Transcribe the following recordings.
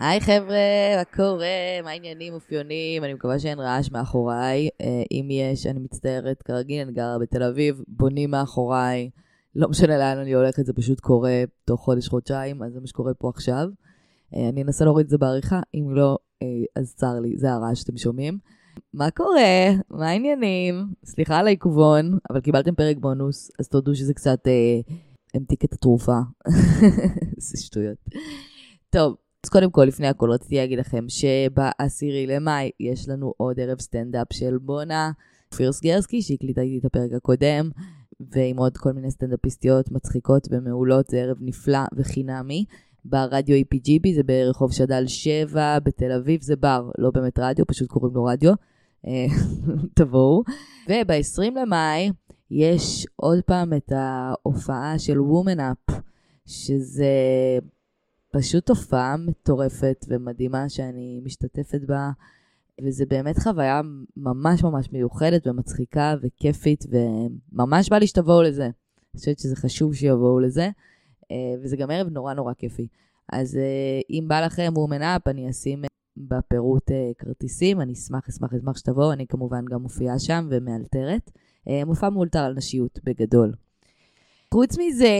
היי חבר'ה, מה קורה? מה העניינים אופיונים? אני מקווה שאין רעש מאחוריי. אה, אם יש, אני מצטערת, כרגיל אני גרה בתל אביב, בונים מאחוריי. לא משנה לאן אני הולכת, זה פשוט קורה תוך חודש-חודשיים, אז זה מה שקורה פה עכשיו. אה, אני אנסה להוריד את זה בעריכה, אם לא, אה, אז צר לי, זה הרעש שאתם שומעים. מה קורה? מה העניינים? סליחה על העיכובון, אבל קיבלתם פרק בונוס, אז תודו שזה קצת אה, המתיק את התרופה. זה שטויות. טוב, אז קודם כל, לפני הכל, רציתי להגיד לכם שבעשירי למאי יש לנו עוד ערב סטנדאפ של בונה, אופיר סגרסקי, שהקליטה איתי את הפרק הקודם, ועם עוד כל מיני סטנדאפיסטיות מצחיקות ומעולות, זה ערב נפלא וחינמי. ברדיו EPGB, זה ברחוב שד"ל 7 בתל אביב, זה בר, לא באמת רדיו, פשוט קוראים לו רדיו. תבואו. וב-20 למאי יש עוד פעם את ההופעה של Woman Up, שזה פשוט תופעה מטורפת ומדהימה שאני משתתפת בה, וזה באמת חוויה ממש ממש מיוחדת ומצחיקה וכיפית, וממש בא לי שתבואו לזה. אני חושבת שזה חשוב שיבואו לזה, אה, וזה גם ערב נורא נורא כיפי. אז אה, אם בא לכם וומן אפ, אני אשים בפירוט אה, כרטיסים, אני אשמח, אשמח, אשמח שתבואו, אני כמובן גם מופיעה שם ומאלתרת. מופע מאולתר על נשיות בגדול. חוץ מזה,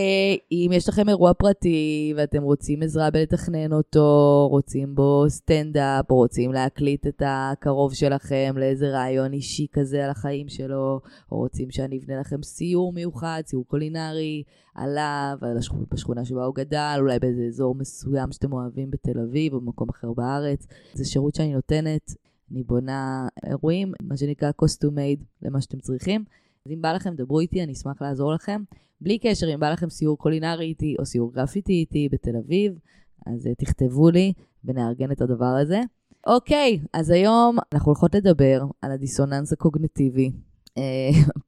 אם יש לכם אירוע פרטי ואתם רוצים עזרה בלתכנן אותו, רוצים בו סטנדאפ, רוצים להקליט את הקרוב שלכם לאיזה רעיון אישי כזה על החיים שלו, או רוצים שאני אבנה לכם סיור מיוחד, סיור קולינרי, עליו, על השכונה, בשכונה שבה הוא גדל, אולי באיזה אזור מסוים שאתם אוהבים בתל אביב או במקום אחר בארץ. זה שירות שאני נותנת, אני בונה אירועים, מה שנקרא costume made למה שאתם צריכים. אז אם בא לכם, דברו איתי, אני אשמח לעזור לכם. בלי קשר, אם בא לכם סיור קולינרי איתי או סיור גרפיטי איתי בתל אביב, אז uh, תכתבו לי ונארגן את הדבר הזה. אוקיי, אז היום אנחנו הולכות לדבר על הדיסוננס הקוגנטיבי. Uh,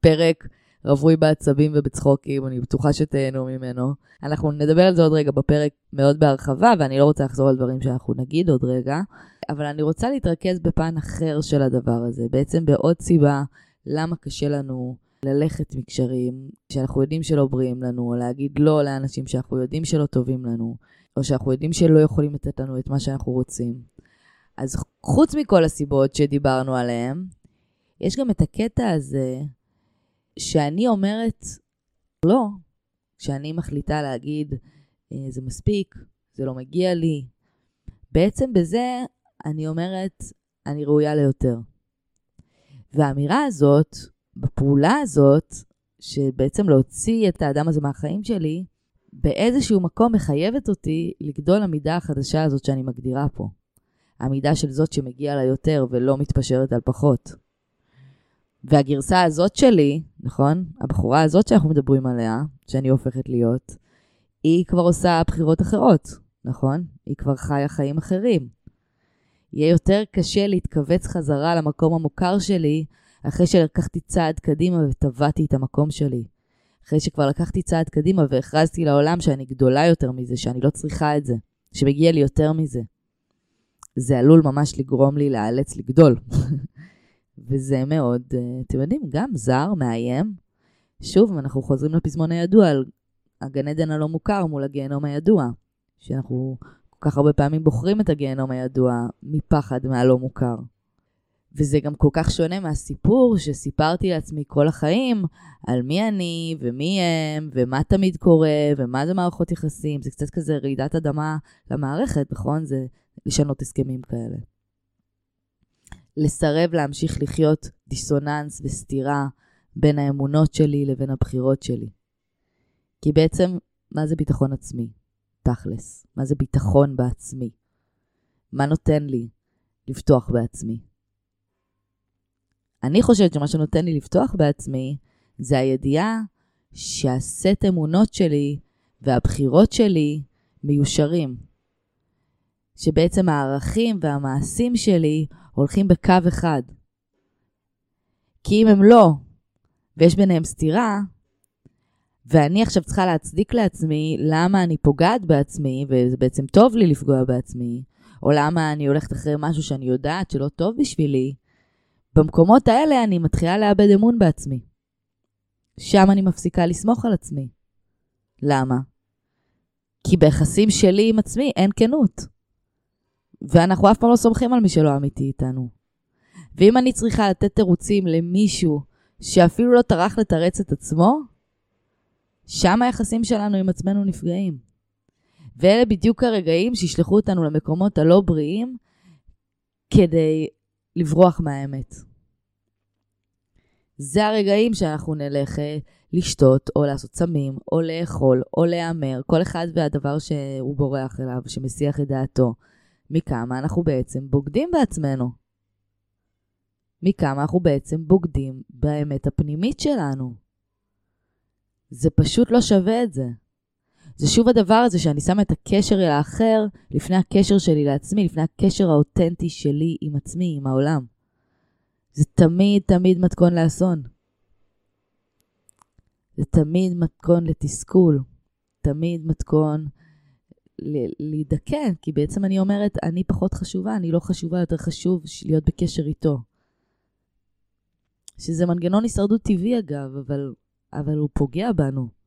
פרק רווי בעצבים ובצחוקים, אני בטוחה שתהנו ממנו. אנחנו נדבר על זה עוד רגע בפרק מאוד בהרחבה, ואני לא רוצה לחזור על דברים שאנחנו נגיד עוד רגע, אבל אני רוצה להתרכז בפן אחר של הדבר הזה, בעצם בעוד סיבה למה קשה לנו ללכת מקשרים שאנחנו יודעים שלא בריאים לנו, או להגיד לא לאנשים שאנחנו יודעים שלא טובים לנו, או שאנחנו יודעים שלא יכולים לתת לנו את מה שאנחנו רוצים. אז חוץ מכל הסיבות שדיברנו עליהן, יש גם את הקטע הזה שאני אומרת לא, כשאני מחליטה להגיד אה, זה מספיק, זה לא מגיע לי. בעצם בזה אני אומרת, אני ראויה ליותר. והאמירה הזאת, בפעולה הזאת, שבעצם להוציא את האדם הזה מהחיים שלי, באיזשהו מקום מחייבת אותי לגדול למידה החדשה הזאת שאני מגדירה פה. המידה של זאת שמגיע לה יותר ולא מתפשרת על פחות. והגרסה הזאת שלי, נכון? הבחורה הזאת שאנחנו מדברים עליה, שאני הופכת להיות, היא כבר עושה בחירות אחרות, נכון? היא כבר חיה חיים אחרים. יהיה יותר קשה להתכווץ חזרה למקום המוכר שלי אחרי שלקחתי צעד קדימה וטבעתי את המקום שלי. אחרי שכבר לקחתי צעד קדימה והכרזתי לעולם שאני גדולה יותר מזה, שאני לא צריכה את זה, שמגיע לי יותר מזה. זה עלול ממש לגרום לי להיאלץ לגדול. וזה מאוד, אה, אתם יודעים, גם זר, מאיים. שוב, אנחנו חוזרים לפזמון הידוע על הגן עדן הלא מוכר מול הגיהנום הידוע, שאנחנו כל כך הרבה פעמים בוחרים את הגיהנום הידוע מפחד מהלא מוכר. וזה גם כל כך שונה מהסיפור שסיפרתי לעצמי כל החיים על מי אני ומי הם ומה תמיד קורה ומה זה מערכות יחסים. זה קצת כזה רעידת אדמה למערכת, נכון? זה לשנות הסכמים כאלה. לסרב להמשיך לחיות דיסוננס וסתירה בין האמונות שלי לבין הבחירות שלי. כי בעצם, מה זה ביטחון עצמי? תכלס. מה זה ביטחון בעצמי? מה נותן לי לפתוח בעצמי? אני חושבת שמה שנותן לי לפתוח בעצמי זה הידיעה שהסט אמונות שלי והבחירות שלי מיושרים. שבעצם הערכים והמעשים שלי הולכים בקו אחד. כי אם הם לא, ויש ביניהם סתירה, ואני עכשיו צריכה להצדיק לעצמי למה אני פוגעת בעצמי, וזה בעצם טוב לי לפגוע בעצמי, או למה אני הולכת אחרי משהו שאני יודעת שלא טוב בשבילי, במקומות האלה אני מתחילה לאבד אמון בעצמי. שם אני מפסיקה לסמוך על עצמי. למה? כי ביחסים שלי עם עצמי אין כנות. ואנחנו אף פעם לא סומכים על מי שלא אמיתי איתנו. ואם אני צריכה לתת תירוצים למישהו שאפילו לא טרח לתרץ את עצמו, שם היחסים שלנו עם עצמנו נפגעים. ואלה בדיוק הרגעים שישלחו אותנו למקומות הלא בריאים כדי לברוח מהאמת. זה הרגעים שאנחנו נלך אה, לשתות, או לעשות סמים, או לאכול, או להמר, כל אחד והדבר שהוא בורח אליו, שמסיח את דעתו. מכמה אנחנו בעצם בוגדים בעצמנו. מכמה אנחנו בעצם בוגדים באמת הפנימית שלנו. זה פשוט לא שווה את זה. זה שוב הדבר הזה שאני שמה את הקשר אל האחר לפני הקשר שלי לעצמי, לפני הקשר האותנטי שלי עם עצמי, עם העולם. זה תמיד תמיד מתכון לאסון. זה תמיד מתכון לתסכול, תמיד מתכון להידכא, כי בעצם אני אומרת, אני פחות חשובה, אני לא חשובה, יותר חשוב להיות בקשר איתו. שזה מנגנון הישרדות טבעי אגב, אבל, אבל הוא פוגע בנו.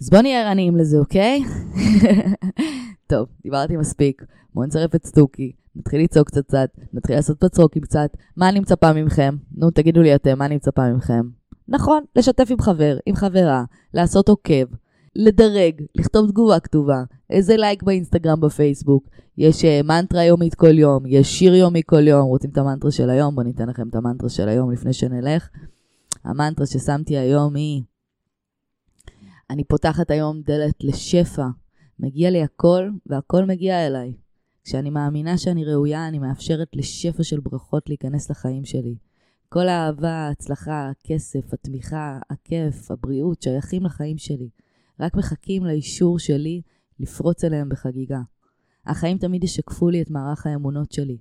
אז בואו נהיה ערניים לזה, אוקיי? טוב, דיברתי מספיק. בואו נצרף את סטוקי, נתחיל לצעוק קצת קצת, נתחיל לעשות פצרוקים קצת. מה אני מצפה מכם? נו, תגידו לי אתם, מה אני מצפה מכם? נכון, לשתף עם חבר, עם חברה, לעשות עוקב, לדרג, לכתוב תגובה כתובה, איזה לייק באינסטגרם, בפייסבוק. יש uh, מנטרה יומית כל יום, יש שיר יומי כל יום. רוצים את המנטרה של היום? בואו ניתן לכם את המנטרה של היום לפני שנלך. המנטרה ששמתי היום היא, אני פותחת היום דלת לשפע. מגיע לי הכל, והכל מגיע אליי. כשאני מאמינה שאני ראויה, אני מאפשרת לשפע של ברכות להיכנס לחיים שלי. כל האהבה, ההצלחה, הכסף, התמיכה, הכיף, הבריאות, שייכים לחיים שלי. רק מחכים לאישור שלי לפרוץ אליהם בחגיגה. החיים תמיד ישקפו לי את מערך האמונות שלי.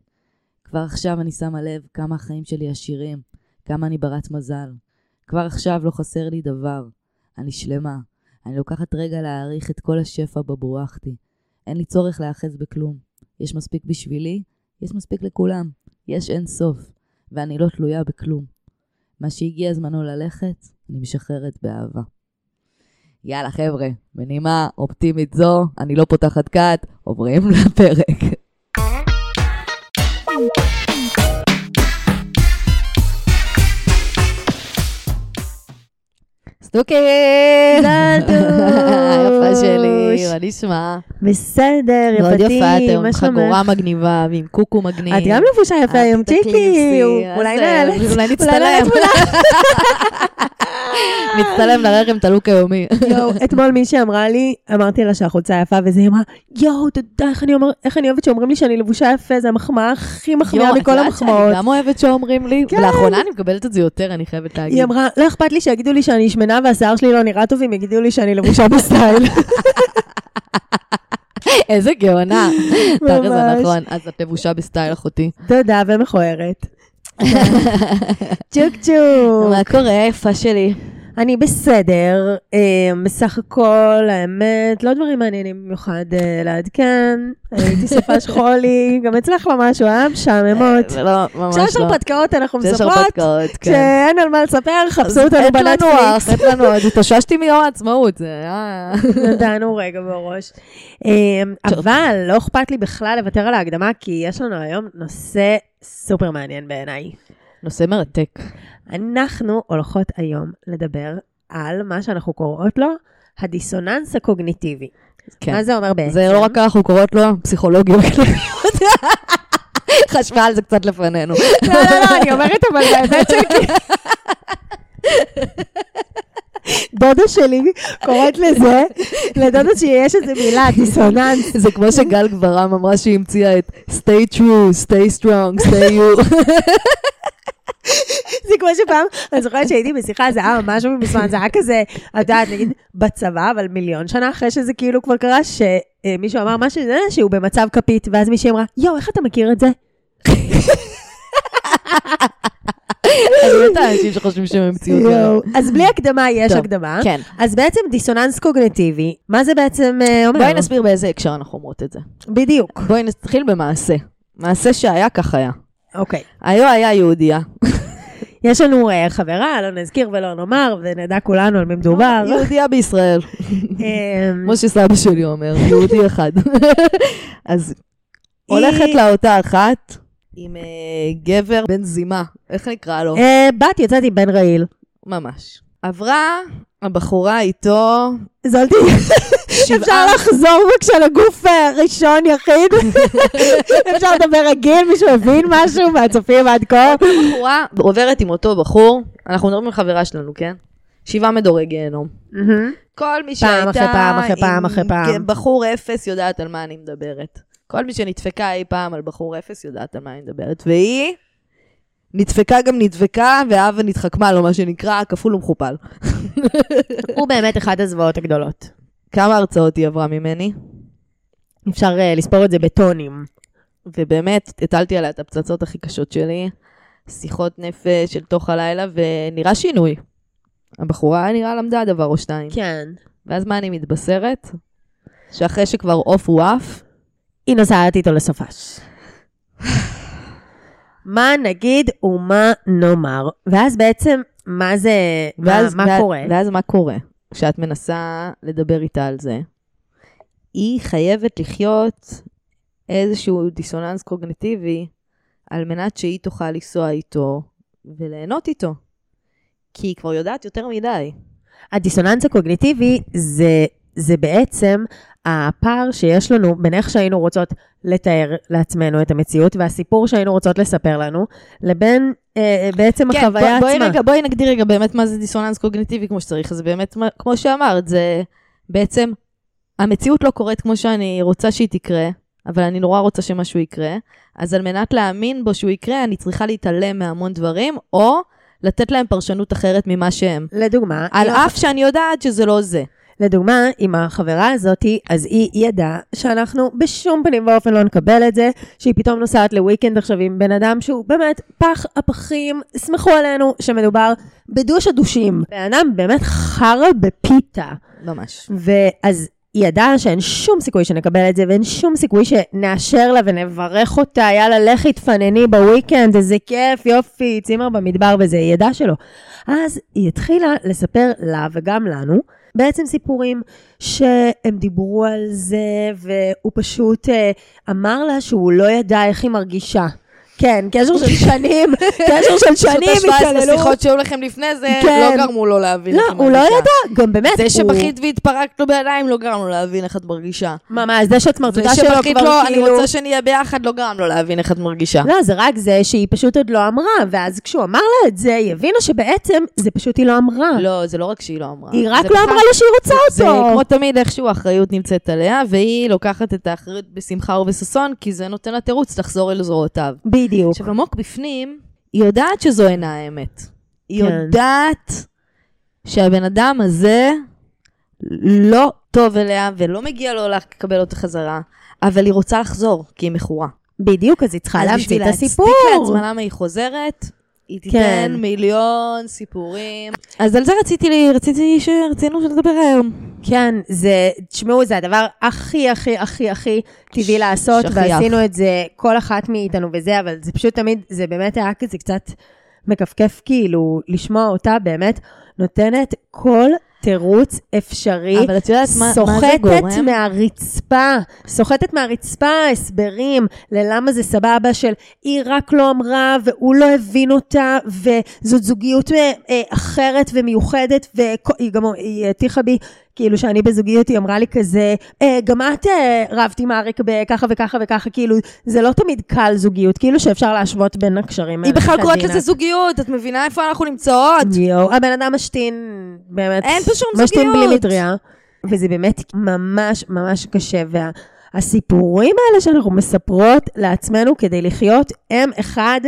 כבר עכשיו אני שמה לב כמה החיים שלי עשירים, כמה אני ברת מזל. כבר עכשיו לא חסר לי דבר. אני שלמה. אני לוקחת רגע להעריך את כל השפע בו. אין לי צורך להאחז בכלום. יש מספיק בשבילי, יש מספיק לכולם. יש אין סוף. ואני לא תלויה בכלום. מה שהגיע זמנו ללכת, אני משחררת באהבה. יאללה חבר'ה, בנימה אופטימית זו, אני לא פותחת קאט, עוברים לפרק. סטוקי! זלטו! יפה שלי, מה נשמע? בסדר, יפתי, מאוד יפה, אתם מה עם שלומך? חגורה מגניבה ועם קוקו מגניב. את גם לבושה יפה היום, תקליסי, צ'יקי, אולי אה, אולי נצטלם. נצטלם לרחם את הלוק היומי. יואו, אתמול מישהי אמרה לי, אמרתי לה שהחולצה יפה, וזה אמרה, יואו, אתה יודע איך אני אומר- איך אני אוהבת שאומרים לי שאני לבושה יפה, זה המחמאה הכי מחמיאה מכל המחמאות. שאני גם אוהבת שאומרים לי, כן. ולאחרונה אני מקבלת את זה יותר, אני חייבת להגיד. היא אמרה, לא אכפת לי שיגידו לי שאני שמנה והשיער שלי לא נראה טוב, אם יגידו לי שאני לבושה בסטייל. איזה גאונה. תכף זה ממש. נכון, אז את לבושה בסטייל אחותי. תודה ומכוערת. צ'וק צ'וק. מה קורה, יפה שלי? אני בסדר, אה, בסך הכל, האמת, לא דברים מעניינים במיוחד אה, לעדכן. הייתי סופש חולי, גם אצלך לא משהו, אה? משעממות. לא, ממש כשיש לא. הרפתקאות אנחנו כשיש מספרות, הרפתקאות, כן. כשאין על מה לספר, אז חפשו אותנו בנטפליקס. עת לנוח, התאוששתי מיום העצמאות, זה היה... נתנו רגע בראש. אה, אבל לא אכפת לי בכלל לוותר על ההקדמה, כי יש לנו היום נושא סופר מעניין בעיניי. נושא מרתק. אנחנו הולכות היום לדבר על מה שאנחנו קוראות לו הדיסוננס הקוגניטיבי. כן. מה זה אומר בעצם? זה לא רק אנחנו קוראות לו פסיכולוגיה. חשבה על זה קצת לפנינו. לא, לא, לא, אני אומרת אבל באמת שכי... דודה שלי קוראת לזה, לדודה שיש איזה מילה, דיסוננס. זה כמו שגל גברם אמרה שהיא המציאה את stay true, stay strong, stay you. זה כמו שפעם, אני זוכרת שהייתי בשיחה, זה היה משהו מזמן, זה היה כזה, את יודעת, נגיד בצבא, אבל מיליון שנה אחרי שזה כאילו כבר קרה, שמישהו אמר משהו, זה שהוא במצב כפית, ואז מישהי אמרה, יואו, איך אתה מכיר את זה? אני יודעת אנשים שחושבים שהם המציאו דברים. יואו. אז בלי הקדמה יש הקדמה. כן. אז בעצם דיסוננס קוגניטיבי, מה זה בעצם אה, אומר? בואי נסביר באיזה הקשר אנחנו אומרות את זה. בדיוק. בואי נתחיל במעשה. מעשה שהיה, כך היה. אוקיי. היו היה יהודייה. יש לנו אה, חברה, לא נזכיר ולא נאמר, ונדע כולנו על מי מדובר. יהודייה בישראל. אמ, כמו שסבא שלי אומר, יהודי אחד. אז הולכת לאותה אחת עם אה, גבר בן זימה. איך נקרא לו? אה, בת יוצאת עם בן רעיל. ממש. עברה הבחורה איתו זולתי, אפשר שבעה... לחזור בבקשה לגוף אה, ראשון יחיד? אפשר לדבר רגיל, מישהו הבין משהו מהצופים עד כה? בחורה עוברת עם אותו בחור, אנחנו מדברים על חברה שלנו, כן? שבעה מדורי גיהנום. כל מי פעם שהייתה אחרי פעם אחרי עם פעם אחרי פעם. בחור אפס יודעת על מה אני מדברת. כל מי שנדפקה אי פעם על בחור אפס יודעת על מה אני מדברת. והיא נדפקה גם נדפקה, והאווה נתחכמה לו, מה שנקרא, כפול ומכופל. הוא באמת אחת הזוועות הגדולות. כמה הרצאות היא עברה ממני, אפשר אה, לספור את זה בטונים. ובאמת, הטלתי עליה את הפצצות הכי קשות שלי, שיחות נפש של תוך הלילה, ונראה שינוי. הבחורה נראה למדה דבר או שתיים. כן. ואז מה אני מתבשרת? שאחרי שכבר עוף הוא עף, היא נוסעת איתו לסופש. מה נגיד ומה נאמר? ואז בעצם, מה זה, ואז, מה, מה ואז, קורה? ואז מה קורה? כשאת מנסה לדבר איתה על זה, היא חייבת לחיות איזשהו דיסוננס קוגניטיבי על מנת שהיא תוכל לנסוע איתו וליהנות איתו. כי היא כבר יודעת יותר מדי. הדיסוננס הקוגניטיבי זה, זה בעצם הפער שיש לנו בין איך שהיינו רוצות לתאר לעצמנו את המציאות והסיפור שהיינו רוצות לספר לנו, לבין אה, בעצם החוויה בוא, בואי, עצמה. רגע, בואי נגדיר רגע באמת מה זה דיסוננס קוגניטיבי כמו שצריך. אז באמת, כמו שאמרת, זה בעצם, המציאות לא קורית כמו שאני רוצה שהיא תקרה, אבל אני נורא רוצה שמשהו יקרה, אז על מנת להאמין בו שהוא יקרה, אני צריכה להתעלם מהמון דברים, או לתת להם פרשנות אחרת ממה שהם. לדוגמה, על אף שאני יודעת שזה לא זה. לדוגמה, עם החברה הזאתי, אז היא ידעה שאנחנו בשום פנים ואופן לא נקבל את זה, שהיא פתאום נוסעת לוויקנד עכשיו עם בן אדם שהוא באמת פח הפחים, סמכו עלינו שמדובר בדוש הדושים. בן אדם באמת חרא בפיתה. ממש. ואז היא ידעה שאין שום סיכוי שנקבל את זה, ואין שום סיכוי שנאשר לה ונברך אותה, יאללה, לכי תפנני בוויקנד, איזה כיף, יופי, צימר במדבר וזה, היא ידעה שלא. אז היא התחילה לספר לה וגם לנו, בעצם סיפורים שהם דיברו על זה, והוא פשוט אה, אמר לה שהוא לא ידע איך היא מרגישה. כן, קשר של שנים, קשר של שנים, פשוט ה-17 התעללו. שיחות שהיו לכם לפני זה, כן. לא גרמו לו להבין לא, איך היא הוא לא מרגישה. ידע, גם באמת, זה הוא... שבכית והתפרקת לו בידיים לא גרם לו להבין איך את מרגישה. ממש, זה שסמרטוטה זה שלו שבכית כבר לו, אני כאילו... רוצה שנהיה ביחד, לא גרם לו להבין איך את מרגישה. לא, זה רק זה שהיא פשוט עוד לא אמרה, ואז כשהוא אמר לה את זה, היא הבינה שבעצם זה פשוט היא לא אמרה. לא, זה לא רק שהיא לא אמרה. היא רק זה לא אמרה לו שהיא רוצה זה אותו. כמו תמיד איכשהו האחריות נמצאת עליה, והיא לוקחת את האחריות בשמחה ובששון, כי זה נותן לה תירוץ לחזור אל זרועותיו. בדיוק. עכשיו, עמוק בפנים, היא יודעת שזו אינה האמת. היא כן. יודעת שהבן אדם הזה לא טוב אליה ולא מגיע לו לקבל אותה חזרה, אבל היא רוצה לחזור, כי היא מכורה. בדיוק, אז היא צריכה אז להמציא בשביל את הסיפור. להצדיק לעצמה למה היא חוזרת, היא תיתן כן. מיליון סיפורים. אז על זה רציתי לי, רציתי שרצינו לדבר היום. כן, זה, תשמעו, זה הדבר הכי, הכי, הכי, הכי טבעי לעשות, שכיח. ועשינו את זה כל אחת מאיתנו וזה, אבל זה פשוט תמיד, זה באמת היה כזה קצת מכפכף, כאילו, לשמוע אותה באמת נותנת כל תירוץ אפשרי. אבל את יודעת מה, מה זה סוחטת גורם? מהרצפה, סוחטת מהרצפה הסברים ללמה זה סבבה של היא רק לא אמרה והוא לא הבין אותה וזאת זוגיות אה, אה, אחרת ומיוחדת והיא גם הטיחה בי כאילו שאני בזוגיות היא אמרה לי כזה אה, גם את אה, רבת עם אריק בככה וככה וככה כאילו זה לא תמיד קל זוגיות כאילו שאפשר להשוות בין הקשרים היא האלה, בכלל קוראת. לזה זוגיות, את מבינה איפה אנחנו נמצאות? יואו, הבן אדם משתין, באמת. אין פה שום משתין זוגיות. בלי מטריה. וזה באמת ממש ממש קשה. והסיפורים האלה שאנחנו מספרות לעצמנו כדי לחיות, הם אחד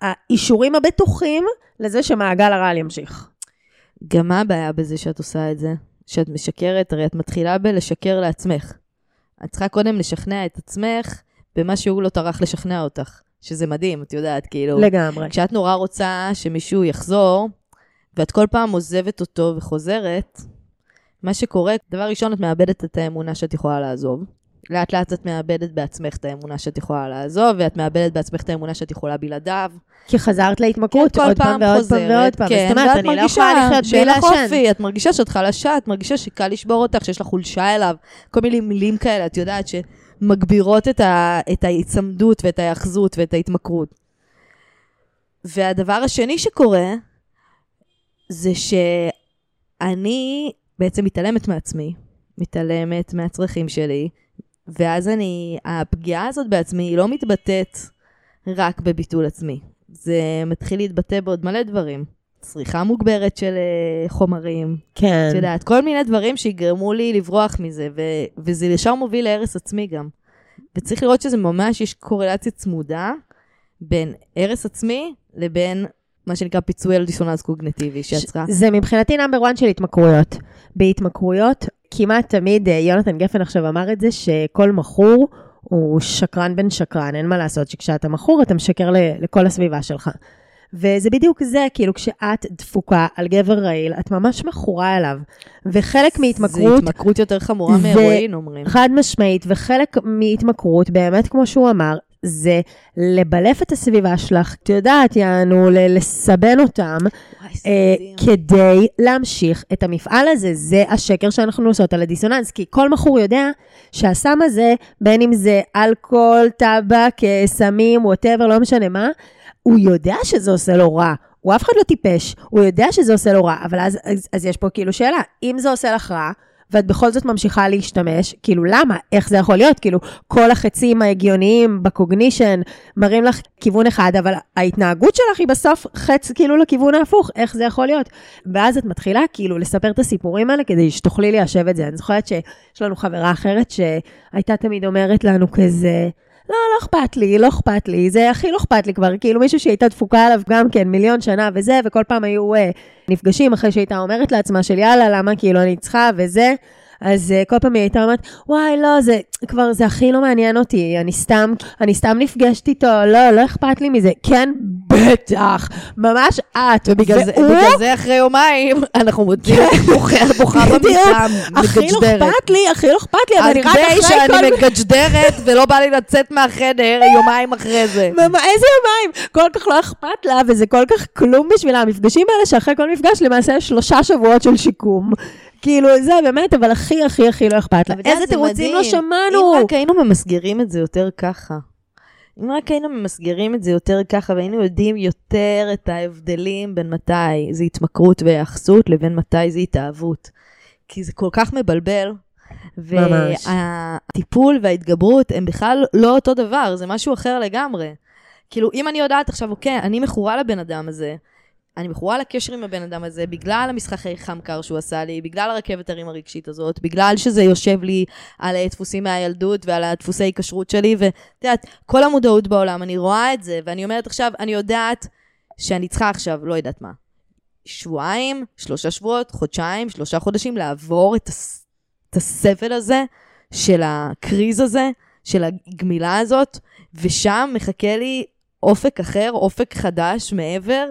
האישורים הבטוחים לזה שמעגל הרעל ימשיך. גם מה הבעיה בזה שאת עושה את זה? שאת משקרת, הרי את מתחילה בלשקר לעצמך. את צריכה קודם לשכנע את עצמך במה שהוא לא טרח לשכנע אותך. שזה מדהים, את יודעת, כאילו... לגמרי. כשאת נורא רוצה שמישהו יחזור, ואת כל פעם עוזבת אותו וחוזרת, מה שקורה, דבר ראשון, את מאבדת את האמונה שאת יכולה לעזוב. לאט לאט את מאבדת בעצמך את האמונה שאת יכולה לעזוב, ואת מאבדת בעצמך את האמונה שאת יכולה בלעדיו. כי חזרת להתמכרות כן, עוד פעם ועוד פעם ועוד פעם. כן, זאת אומרת, אני לא יכולה לחיות בלי לעשן. את מרגישה שאת חלשה, את מרגישה שקל לשבור אותך, שיש לך חולשה אליו, כל מיני מילים כאלה, את יודעת, שמגבירות את, ה, את ההיצמדות ואת ההיאחזות ואת ההתמכרות. והדבר השני שקורה, זה שאני בעצם מתעלמת מעצמי, מתעלמת מהצרכים שלי, ואז אני, הפגיעה הזאת בעצמי היא לא מתבטאת רק בביטול עצמי. זה מתחיל להתבטא בעוד מלא דברים. צריכה מוגברת של אה, חומרים, כן. את יודעת, כל מיני דברים שיגרמו לי לברוח מזה, ו- וזה ישר מוביל להרס עצמי גם. וצריך לראות שזה ממש, יש קורלציה צמודה בין הרס עצמי לבין מה שנקרא פיצוי על דיסוננס קוגנטיבי, שאת צריכה... זה מבחינתי נאמבר 1 של התמכרויות. בהתמכרויות, כמעט תמיד, אה, יונתן גפן עכשיו אמר את זה, שכל מכור הוא שקרן בן שקרן, אין מה לעשות, שכשאתה מכור אתה משקר לכל הסביבה שלך. וזה בדיוק זה, כאילו כשאת דפוקה על גבר רעיל, את ממש מכורה אליו. וחלק מהתמכרות, התמכרות יותר חמורה מהרואין, אומרים. חד משמעית, וחלק מהתמכרות, באמת כמו שהוא אמר, זה לבלף את הסביבה שלך, את יודעת, יענו, לסבן אותם, וואי, אה, מדהים. כדי להמשיך את המפעל הזה. זה השקר שאנחנו עושות על הדיסוננס, כי כל מכור יודע שהסם הזה, בין אם זה אלכוהול, טבק, אה, סמים, ווטאבר, לא משנה מה, הוא יודע שזה עושה לו רע. הוא אף אחד לא טיפש, הוא יודע שזה עושה לו רע, אבל אז, אז, אז יש פה כאילו שאלה, אם זה עושה לך רע, ואת בכל זאת ממשיכה להשתמש, כאילו למה? איך זה יכול להיות? כאילו, כל החצים ההגיוניים בקוגנישן מראים לך כיוון אחד, אבל ההתנהגות שלך היא בסוף חץ כאילו לכיוון ההפוך, איך זה יכול להיות? ואז את מתחילה כאילו לספר את הסיפורים האלה כדי שתוכלי ליישב את זה. אני זוכרת שיש לנו חברה אחרת שהייתה תמיד אומרת לנו כזה, לא, לא אכפת לי, לא אכפת לי, זה הכי לא אכפת לי כבר, כאילו מישהו שהייתה דפוקה עליו גם כן מיליון שנה וזה, וכל פעם היו אה, נפגשים אחרי שהייתה אומרת לעצמה של יאללה, למה כאילו אני צריכה? וזה. אז uh, כל פעם היא הייתה אומרת, וואי, לא, זה כבר, זה הכי לא מעניין אותי, אני סתם, אני סתם נפגשת איתו, לא, לא אכפת לי מזה. כן, בטח, ממש את. ובגלל זה, בגלל זה אחרי יומיים אנחנו מוצאים את בוכה בוכה. במיטה, הכי לא מגג'דרת. אכפת לי, הכי לא אכפת לי, אבל אני רק אחרי שאני כל... מגג'דרת ולא בא לי לצאת מהחדר יומיים אחרי זה. איזה יומיים? כל כך לא אכפת לה, וזה כל כך כלום בשבילה. המפגשים האלה שאחרי כל מפגש למעשה שלושה שבועות של שיקום. כאילו, זה באמת, אבל הכי הכי הכי לא אכפת לה. איזה זה תירוצים לא. שמענו. אם רק היינו ממסגרים את זה יותר ככה. אם רק היינו ממסגרים את זה יותר ככה, והיינו יודעים יותר את ההבדלים בין מתי זה התמכרות והיאחסות לבין מתי זה התאהבות. כי זה כל כך מבלבל. והטיפול וההתגברות הם בכלל לא אותו דבר, זה משהו אחר לגמרי. כאילו, אם אני יודעת עכשיו, אוקיי, אני מכורה לבן אדם הזה, אני מכורה לקשר עם הבן אדם הזה, בגלל המשחקי חם קר שהוא עשה לי, בגלל הרכבת הרים הרגשית הזאת, בגלל שזה יושב לי על דפוסים מהילדות ועל הדפוסי היקשרות שלי, ואת יודעת, כל המודעות בעולם, אני רואה את זה, ואני אומרת עכשיו, אני יודעת שאני צריכה עכשיו, לא יודעת מה, שבועיים, שלושה שבועות, חודשיים, שלושה חודשים, לעבור את, הס... את הסבל הזה של הקריז הזה, של הגמילה הזאת, ושם מחכה לי אופק אחר, אופק חדש מעבר.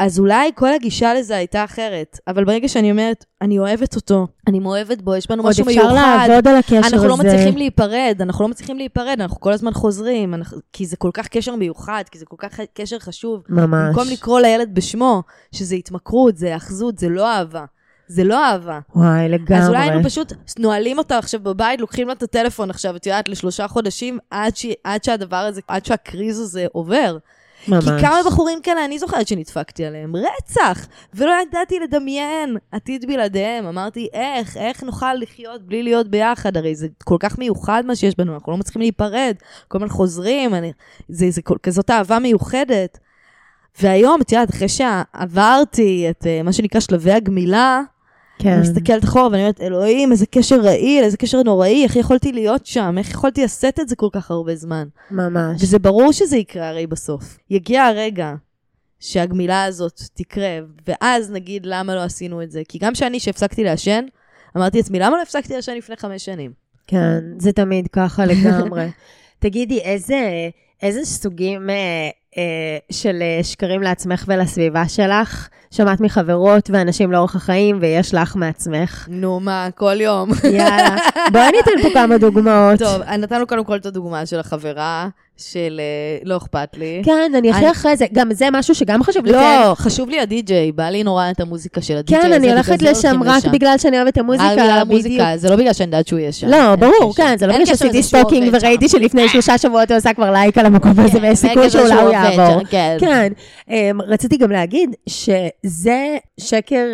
אז אולי כל הגישה לזה הייתה אחרת, אבל ברגע שאני אומרת, אני אוהבת אותו, אני מאוהבת בו, יש בנו עוד משהו אפשר מיוחד, לעבוד על הקשר הזה. אנחנו לא מצליחים להיפרד, אנחנו לא מצליחים להיפרד, אנחנו כל הזמן חוזרים, אנחנו, כי זה כל כך קשר מיוחד, כי זה כל כך קשר חשוב. ממש. במקום לקרוא לילד בשמו, שזה התמכרות, זה אחזות, זה לא אהבה. זה לא אהבה. וואי, לגמרי. אז אולי היינו פשוט נועלים אותה עכשיו בבית, לוקחים לה את הטלפון עכשיו, את יודעת, לשלושה חודשים, עד, ש... עד שהדבר הזה, עד שהקריז הזה עובר. ממש. כי כמה בחורים כאלה אני זוכרת שנדפקתי עליהם, רצח, ולא ידעתי לדמיין עתיד בלעדיהם. אמרתי, איך, איך נוכל לחיות בלי להיות ביחד? הרי זה כל כך מיוחד מה שיש בנו, אנחנו לא מצליחים להיפרד, כל הזמן חוזרים, אני, זה, זה כל, כזאת אהבה מיוחדת. והיום, את יודעת, אחרי שעברתי את uh, מה שנקרא שלבי הגמילה, כן. אני מסתכלת אחורה ואני אומרת, אלוהים, איזה קשר רעיל, איזה קשר נוראי, איך יכולתי להיות שם? איך יכולתי לשאת את זה כל כך הרבה זמן? ממש. וזה ברור שזה יקרה הרי בסוף. יגיע הרגע שהגמילה הזאת תקרה, ואז נגיד למה לא עשינו את זה. כי גם שאני, שהפסקתי לעשן, אמרתי לעצמי, למה לא הפסקתי לעשן לפני חמש שנים? כן, זה תמיד ככה לגמרי. תגידי, איזה, איזה סוגים אה, אה, של אה, שקרים לעצמך ולסביבה שלך? שמעת מחברות ואנשים לאורך החיים, ויש לך מעצמך. נו, מה, כל יום. יאללה. בואי ניתן פה כמה דוגמאות. טוב, נתנו קודם כל את הדוגמה של החברה, של אה, לא אכפת לי. כן, אני אחרי אני- אחרי זה. גם זה משהו שגם חשוב לציין. לא, חשוב לי הדי-ג'יי, בא לי נורא את המוזיקה של הדי-ג'יי. כן, אני הולכת לשם רק בגלל שאני אוהבת את רק בגלל המוזיקה, בדיוק. המוזיקה, זה לא בגלל שאני יודעת שהוא יהיה שם. לא, ברור. כן, זה לא בגלל שעשיתי stalking וראיתי. שלפני שלושה שבועות הוא עשה כבר לייק על המקום הזה, כן, ויש סיכוי שאולי הוא יעבור. כן. כן, אמ, רציתי גם להגיד שזה שקר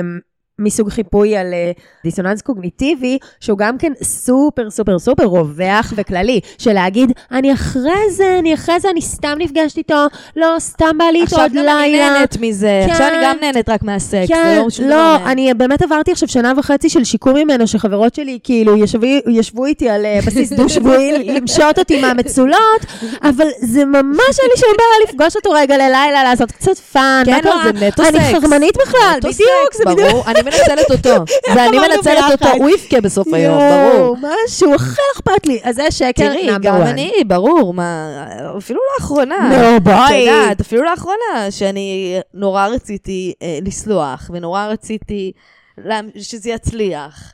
אמ, מסוג חיפוי על אה, דיסוננס קוגניטיבי, שהוא גם כן סופר סופר סופר רווח וכללי, של להגיד, אני אחרי זה, אני אחרי זה, אני סתם נפגשת איתו, לא, סתם בא לי איתו עכשיו עוד גם אני לילה. נהנית מזה, כן. עכשיו אני גם נהנית רק מהסקס, כן, לא לא, מהם. אני באמת עברתי עכשיו שנה וחצי של שיקום ממנו, שחברות שלי כאילו ישבו, ישבו איתי על אה, בסיס דו-שבועי, למשות אותי מהמצולות, אבל זה ממש אין לי שום בעיה לפגוש אותו רגע ללילה, לעשות קצת fun, מה כן, לא, קרה? זה נטו אני. חרמנית בכלל, בדיוק, זה בדיוק. מנצלת אותו. זה אני אמרנו מנצלת אותו. הוא יבכה בסוף היום, ברור. משהו, לא אכפת לי. אז זה שקר תראי, גם. אני, ברור, מה, אפילו לאחרונה. נו, את בואי. יודעת, אפילו לאחרונה, שאני נורא רציתי אה, לסלוח, ונורא רציתי שזה יצליח.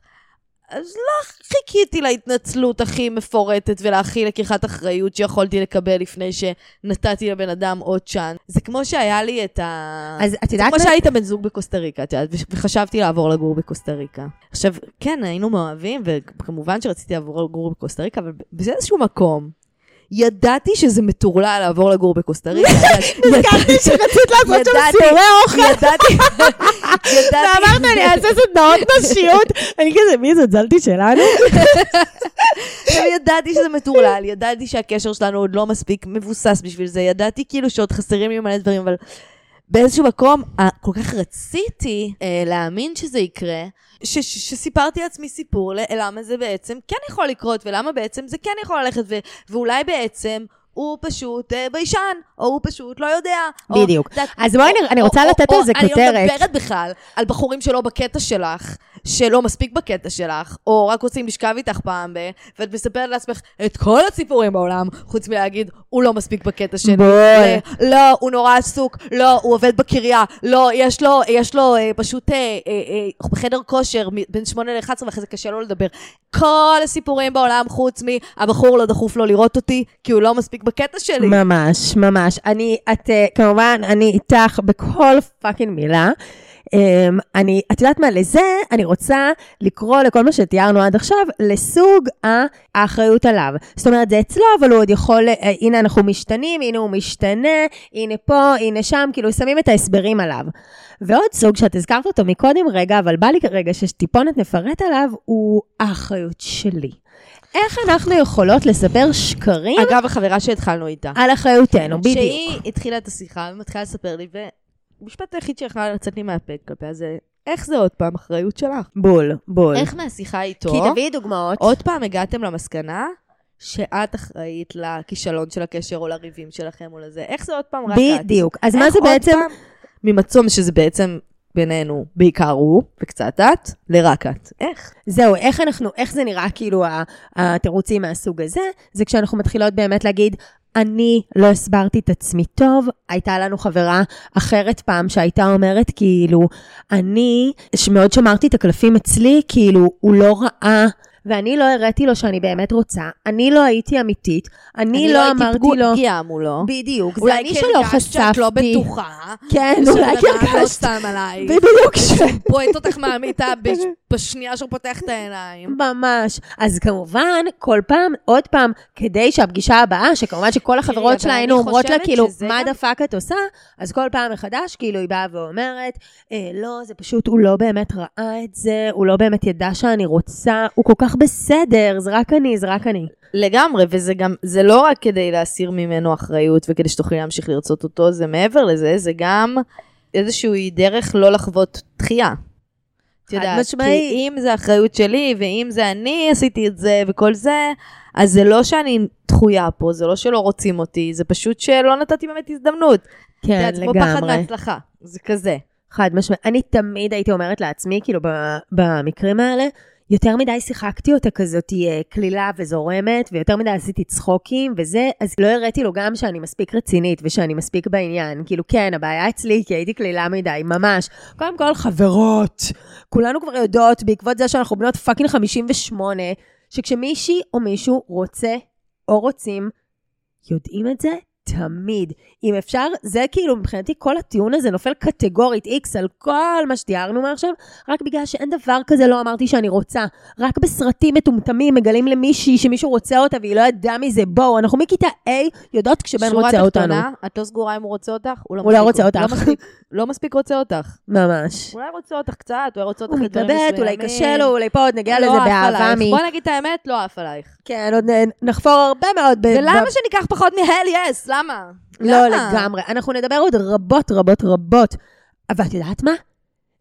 אז לא חיכיתי להתנצלות הכי מפורטת ולהכי לקיחת אחריות שיכולתי לקבל לפני שנתתי לבן אדם עוד צ'אנס. זה כמו שהיה לי את ה... אז את זה יודעת כמו מה? שהיה לי את הבן זוג בקוסטה ריקה, את יודעת, וחשבתי לעבור לגור בקוסטה ריקה. עכשיו, כן, היינו מאוהבים, וכמובן שרציתי לעבור לגור בקוסטה ריקה, אבל באיזשהו מקום, ידעתי שזה מטורלל לעבור לגור בקוסטה ריקה. נזכרתי שרצית לעשות שם סיורי אוכל. ידעתי, ידעתי, ואמרת לי, אעשה סדנאות נשיות. אני כזה, מי זאת זלתי שלנו? ידעתי שזה מטורלל, ידעתי שהקשר שלנו עוד לא מספיק מבוסס בשביל זה, ידעתי כאילו שעוד חסרים לי מלא דברים, אבל באיזשהו מקום, כל כך רציתי אה, להאמין שזה יקרה, ש- ש- שסיפרתי לעצמי סיפור למה זה בעצם כן יכול לקרות, ולמה בעצם זה כן יכול ללכת, ו- ואולי בעצם... הוא פשוט אה, ביישן, או הוא פשוט לא יודע. או- בדיוק. יודעת, אז בואי אני או- רוצה או- לתת או- על זה אני לא כותרת. מדברת בכלל על בחורים שלא בקטע שלך, שלא מספיק בקטע שלך, או רק רוצים לשכב איתך פעם ב... ואת מספרת לעצמך את כל הסיפורים בעולם, חוץ מלהגיד, הוא לא מספיק בקטע שלי. בול. אה, לא, הוא נורא עסוק, לא, הוא עובד בקריה, לא, יש לו, יש לו אה, פשוט אה, אה, אה, בחדר כושר בין 8 ל-11 ואחרי זה קשה לו לדבר. כל הסיפורים בעולם, חוץ מהבחור לא דחוף לו לראות אותי, כי הוא לא מספיק בקטע שלי. ממש, ממש. אני, את, אה, כמובן, אני איתך בכל fucking מילה. Um, אני, את יודעת מה, לזה אני רוצה לקרוא לכל מה שתיארנו עד עכשיו לסוג האחריות עליו. זאת אומרת, זה אצלו, אבל הוא עוד יכול, uh, הנה אנחנו משתנים, הנה הוא משתנה, הנה פה, הנה שם, כאילו שמים את ההסברים עליו. ועוד סוג שאת הזכרת אותו מקודם רגע, אבל בא לי כרגע שטיפונת נפרט עליו, הוא האחריות שלי. איך אנחנו יכולות לספר שקרים אגב, החברה שהתחלנו איתה. על אחריותנו, בדיוק. שהיא התחילה את השיחה ומתחילה לספר לי, והמשפט היחיד שיכולה לצאת לי מהפה כלפיה זה, איך זה עוד פעם אחריות שלך? בול, בול. איך מהשיחה איתו, כי תביאי דוגמאות. עוד פעם הגעתם למסקנה שאת אחראית לכישלון של הקשר או לריבים שלכם או לזה? איך זה עוד פעם רק את? בדיוק. אז מה זה בעצם... פעם ממצום שזה בעצם בינינו, בעיקר הוא, וקצת את, לרק את. איך? זהו, איך אנחנו, איך זה נראה כאילו התירוצים מהסוג הזה? זה כשאנחנו מתחילות באמת להגיד, אני לא הסברתי את עצמי טוב. הייתה לנו חברה אחרת פעם שהייתה אומרת, כאילו, אני מאוד שמרתי את הקלפים אצלי, כאילו, הוא לא ראה. ואני לא הראתי לו שאני באמת רוצה, אני לא הייתי אמיתית, אני, לא אמרתי הייתי לו, פגיעה מולו. בדיוק, זה אולי אני שלא הרגשת שאת לא חשפתי. בטוחה. כן, אולי לא הרגשת. סתם עליי. בדיוק, ש- פועט אותך מהמיטה בש- בשנייה שהוא פותח את העיניים. ממש. אז כמובן, כל פעם, עוד פעם, כדי שהפגישה הבאה, שכמובן שכל החברות אבל שלה אני היינו אומרות לה, כאילו, מה דפק את עושה? אז כל פעם מחדש, כאילו, היא באה ואומרת, אה, לא, זה פשוט, הוא לא באמת ראה את זה, הוא לא באמת ידע שאני רוצה, הוא כל כך בסדר, זה רק אני, זה רק אני. לגמרי, וזה גם, זה לא רק כדי להסיר ממנו אחריות וכדי שתוכלי להמשיך לרצות אותו, זה מעבר לזה, זה גם איזושהי דרך לא לחוות דחייה. את יודעת. כי אם זה אחריות שלי, ואם זה אני עשיתי את זה וכל זה, אז זה לא שאני דחויה פה, זה לא שלא רוצים אותי, זה פשוט שלא נתתי באמת הזדמנות. כן, יודעת, זה כמו פחד לגמרי. מהצלחה, זה כזה. חד משמעית. אני תמיד הייתי אומרת לעצמי, כאילו, במקרים האלה, יותר מדי שיחקתי אותה כזאת אה, קלילה וזורמת, ויותר מדי עשיתי צחוקים וזה, אז לא הראיתי לו גם שאני מספיק רצינית ושאני מספיק בעניין. כאילו, כן, הבעיה אצלי, כי הייתי קלילה מדי, ממש. קודם כל, חברות. כולנו כבר יודעות, בעקבות זה שאנחנו בנות fucking 58, שכשמישהי או מישהו רוצה או רוצים, יודעים את זה תמיד. אם אפשר, זה כאילו מבחינתי כל הטיעון הזה נופל קטגורית איקס על כל מה שתיארנו מעכשיו, רק בגלל שאין דבר כזה לא אמרתי שאני רוצה. רק בסרטים מטומטמים מגלים למישהי שמישהו רוצה אותה והיא לא ידעה מזה. בואו, אנחנו מכיתה א' יודעות כשבן רוצה אותנו. שורה תחתונה, את לא סגורה אם הוא רוצה אותך? הוא לא רוצה אותך. לא מספיק, לא מספיק רוצה אותך. ממש. אולי רוצה אותך קצת, אולי רוצה אותך הוא לדברים מסוימים. מתלבט, אולי קשה לו, אולי פה עוד נגיע לא לזה באהבה. מי. בוא נגיד את האמת, לא עף עלייך. כן, עוד נחפור הרבה מאוד. ב- ולמה שניקח פחות מהל יס? למה? לא? לגמרי. אנחנו נדבר עוד רבות רבות רבות. אבל את יודעת מה?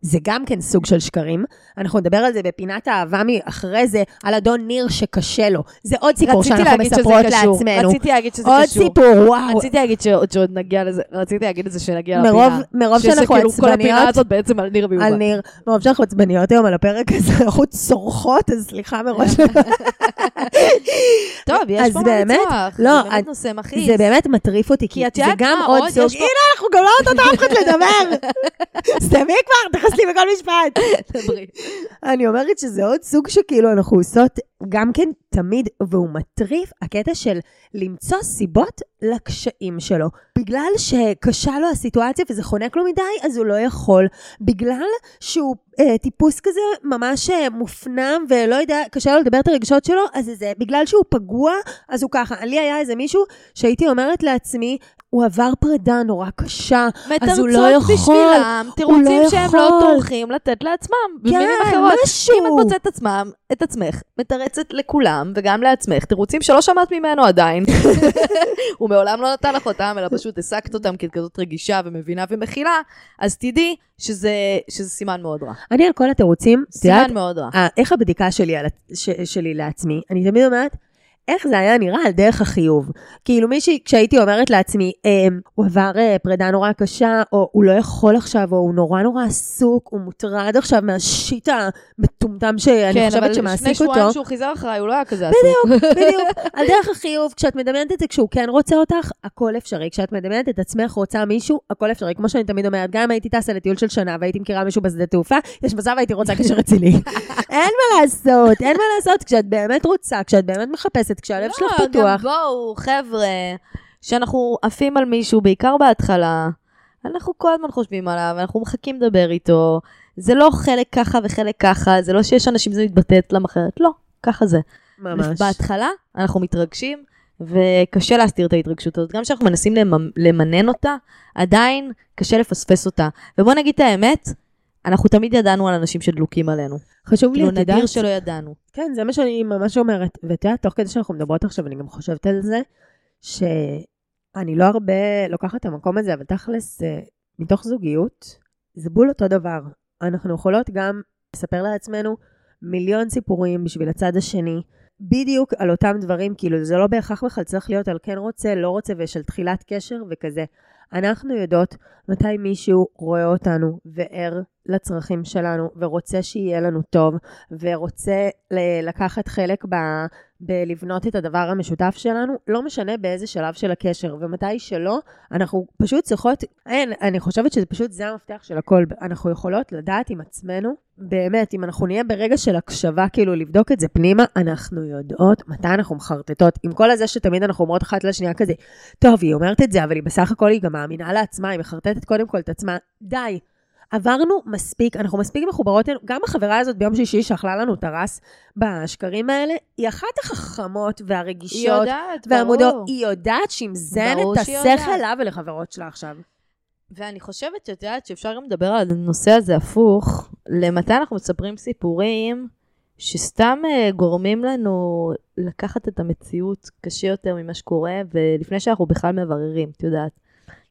זה גם כן סוג של שקרים. אנחנו נדבר על זה בפינת האהבה מאחרי זה, על אדון ניר שקשה לו. זה עוד סיפור שאנחנו מספרות. לעצמנו. רציתי להגיד שזה עוד קשור. סיפור, וואו. רציתי להגיד שעוד שעוד נגיע לזה, רציתי להגיד את זה שנגיע מרוב, לפינה. מרוב שזה שאנחנו כאילו כל הפינה עצבניות, הזאת בעצם על ניר ויובל. על ניר, מרוב שאנחנו עצבניות היום על הפרק הזה, אנחנו צורחות, אז סליחה מראש. טוב, יש פה מה לצורך. לא, זה באמת נושא מכעיס. זה באמת מטריף אותי, כי את זה יודעת גם מה עוד עוד? סוג, יש פה- הנה, אנחנו גם לא נותנות לאף אחד לדבר. סתמי כבר, תכנסי בכל משפט. דברי. אני אומרת שזה עוד סוג שכאילו אנחנו עושות גם כן תמיד, והוא מטריף, הקטע של למצוא סיבות לקשיים שלו. בגלל שקשה לו הסיטואציה וזה חונק לו מדי, אז הוא לא יכול. בגלל שהוא אה, טיפוס כזה ממש אה, מופנם ולא יודע, קשה לו לדבר את הרגשות שלו, אז זה בגלל שהוא פגוע, אז הוא ככה. לי היה איזה מישהו שהייתי אומרת לעצמי, הוא עבר פרידה נורא קשה, אז הוא לא מתרצות יכול. בשבילם תירוצים לא שהם לא יכול. טורחים לתת לעצמם. במילים כן, אחרות, משהו. אם את מוצאת את עצמם, את עצמך, מתרצת לכולם וגם לעצמך, תירוצים שלא שמעת ממנו עדיין. הוא מעולם לא נתן לך אותם, אלא פשוט הסקת אותם כי את כזאת רגישה ומבינה ומכילה, אז תדעי שזה, שזה סימן מאוד רע. אני על כל התירוצים, סימן מאוד רע. אה, איך הבדיקה שלי, על, ש, שלי לעצמי, אני תמיד אומרת, איך זה היה נראה על דרך החיוב. כאילו מישהי, כשהייתי אומרת לעצמי, אמ, הוא עבר אה, פרידה נורא קשה, או הוא לא יכול עכשיו, או הוא נורא נורא עסוק, הוא מוטרד עכשיו מהשיט המטומטם שאני כן, חושבת אבל שמעסיק לפני שבועיים אותו. שהוא חיזר אחריי, הוא לא היה כזה עסוק. בדיוק, בדיוק. על דרך החיוב, כשאת מדמיינת את זה, כשהוא כן רוצה אותך, הכל אפשרי. כשאת מדמיינת את עצמך רוצה מישהו, הכל אפשרי. כמו שאני תמיד אומרת, גם אם הייתי טסה לטיול של שנה והייתי מכירה מישהו בשדה תעופה, יש מצב הייתי רוצה קשר רציני. אין מה לעשות, אין מה לעשות. כשאת באמת רוצה, כשאת באמת מחפשת, כשהלב שלך לא, גם פתוח. בואו, חבר'ה, שאנחנו עפים על מישהו, בעיקר בהתחלה, אנחנו כל הזמן חושבים עליו, אנחנו מחכים לדבר איתו. זה לא חלק ככה וחלק ככה, זה לא שיש אנשים שזה מתבטא אצלם אחרת, לא, ככה זה. ממש. בהתחלה אנחנו מתרגשים, וקשה להסתיר את ההתרגשות הזאת. גם כשאנחנו מנסים למ- למנן אותה, עדיין קשה לפספס אותה. ובוא נגיד את האמת, אנחנו תמיד ידענו על אנשים שדלוקים עלינו. חשוב לי, כאילו את נדיר שלא ידענו. כן, זה מה שאני ממש אומרת. ואת יודעת, תוך כדי שאנחנו מדברות עכשיו, אני גם חושבת על זה, שאני לא הרבה לוקחת את המקום הזה, אבל תכלס, אה, מתוך זוגיות, זה בול אותו דבר. אנחנו יכולות גם לספר לעצמנו מיליון סיפורים בשביל הצד השני, בדיוק על אותם דברים, כאילו זה לא בהכרח בכלל צריך להיות על כן רוצה, לא רוצה, ושל תחילת קשר וכזה. אנחנו יודעות מתי מישהו רואה אותנו וער לצרכים שלנו, ורוצה שיהיה לנו טוב, ורוצה לקחת חלק ב... בלבנות את הדבר המשותף שלנו, לא משנה באיזה שלב של הקשר, ומתי שלא, אנחנו פשוט צריכות, אין, אני חושבת שזה פשוט, זה המפתח של הכל. אנחנו יכולות לדעת עם עצמנו, באמת, אם אנחנו נהיה ברגע של הקשבה, כאילו לבדוק את זה פנימה, אנחנו יודעות מתי אנחנו מחרטטות. עם כל הזה שתמיד אנחנו אומרות אחת לשנייה כזה, טוב, היא אומרת את זה, אבל היא בסך הכל, היא גם מאמינה לעצמה, היא מחרטטת קודם כל את עצמה. די. עברנו מספיק, אנחנו מספיק מחוברות, אלינו. גם החברה הזאת ביום שישי שאכלה לנו טרס בשקרים האלה, היא אחת החכמות היא והרגישות יודעת, והמודעות. ברור. היא יודעת שהיא מזיינת ברור את השכל. לה ולחברות שלה עכשיו. ואני חושבת שאת יודעת שאפשר גם לדבר על הנושא הזה הפוך, למתי אנחנו מספרים סיפורים שסתם uh, גורמים לנו לקחת את המציאות קשה יותר ממה שקורה, ולפני שאנחנו בכלל מבררים, את יודעת.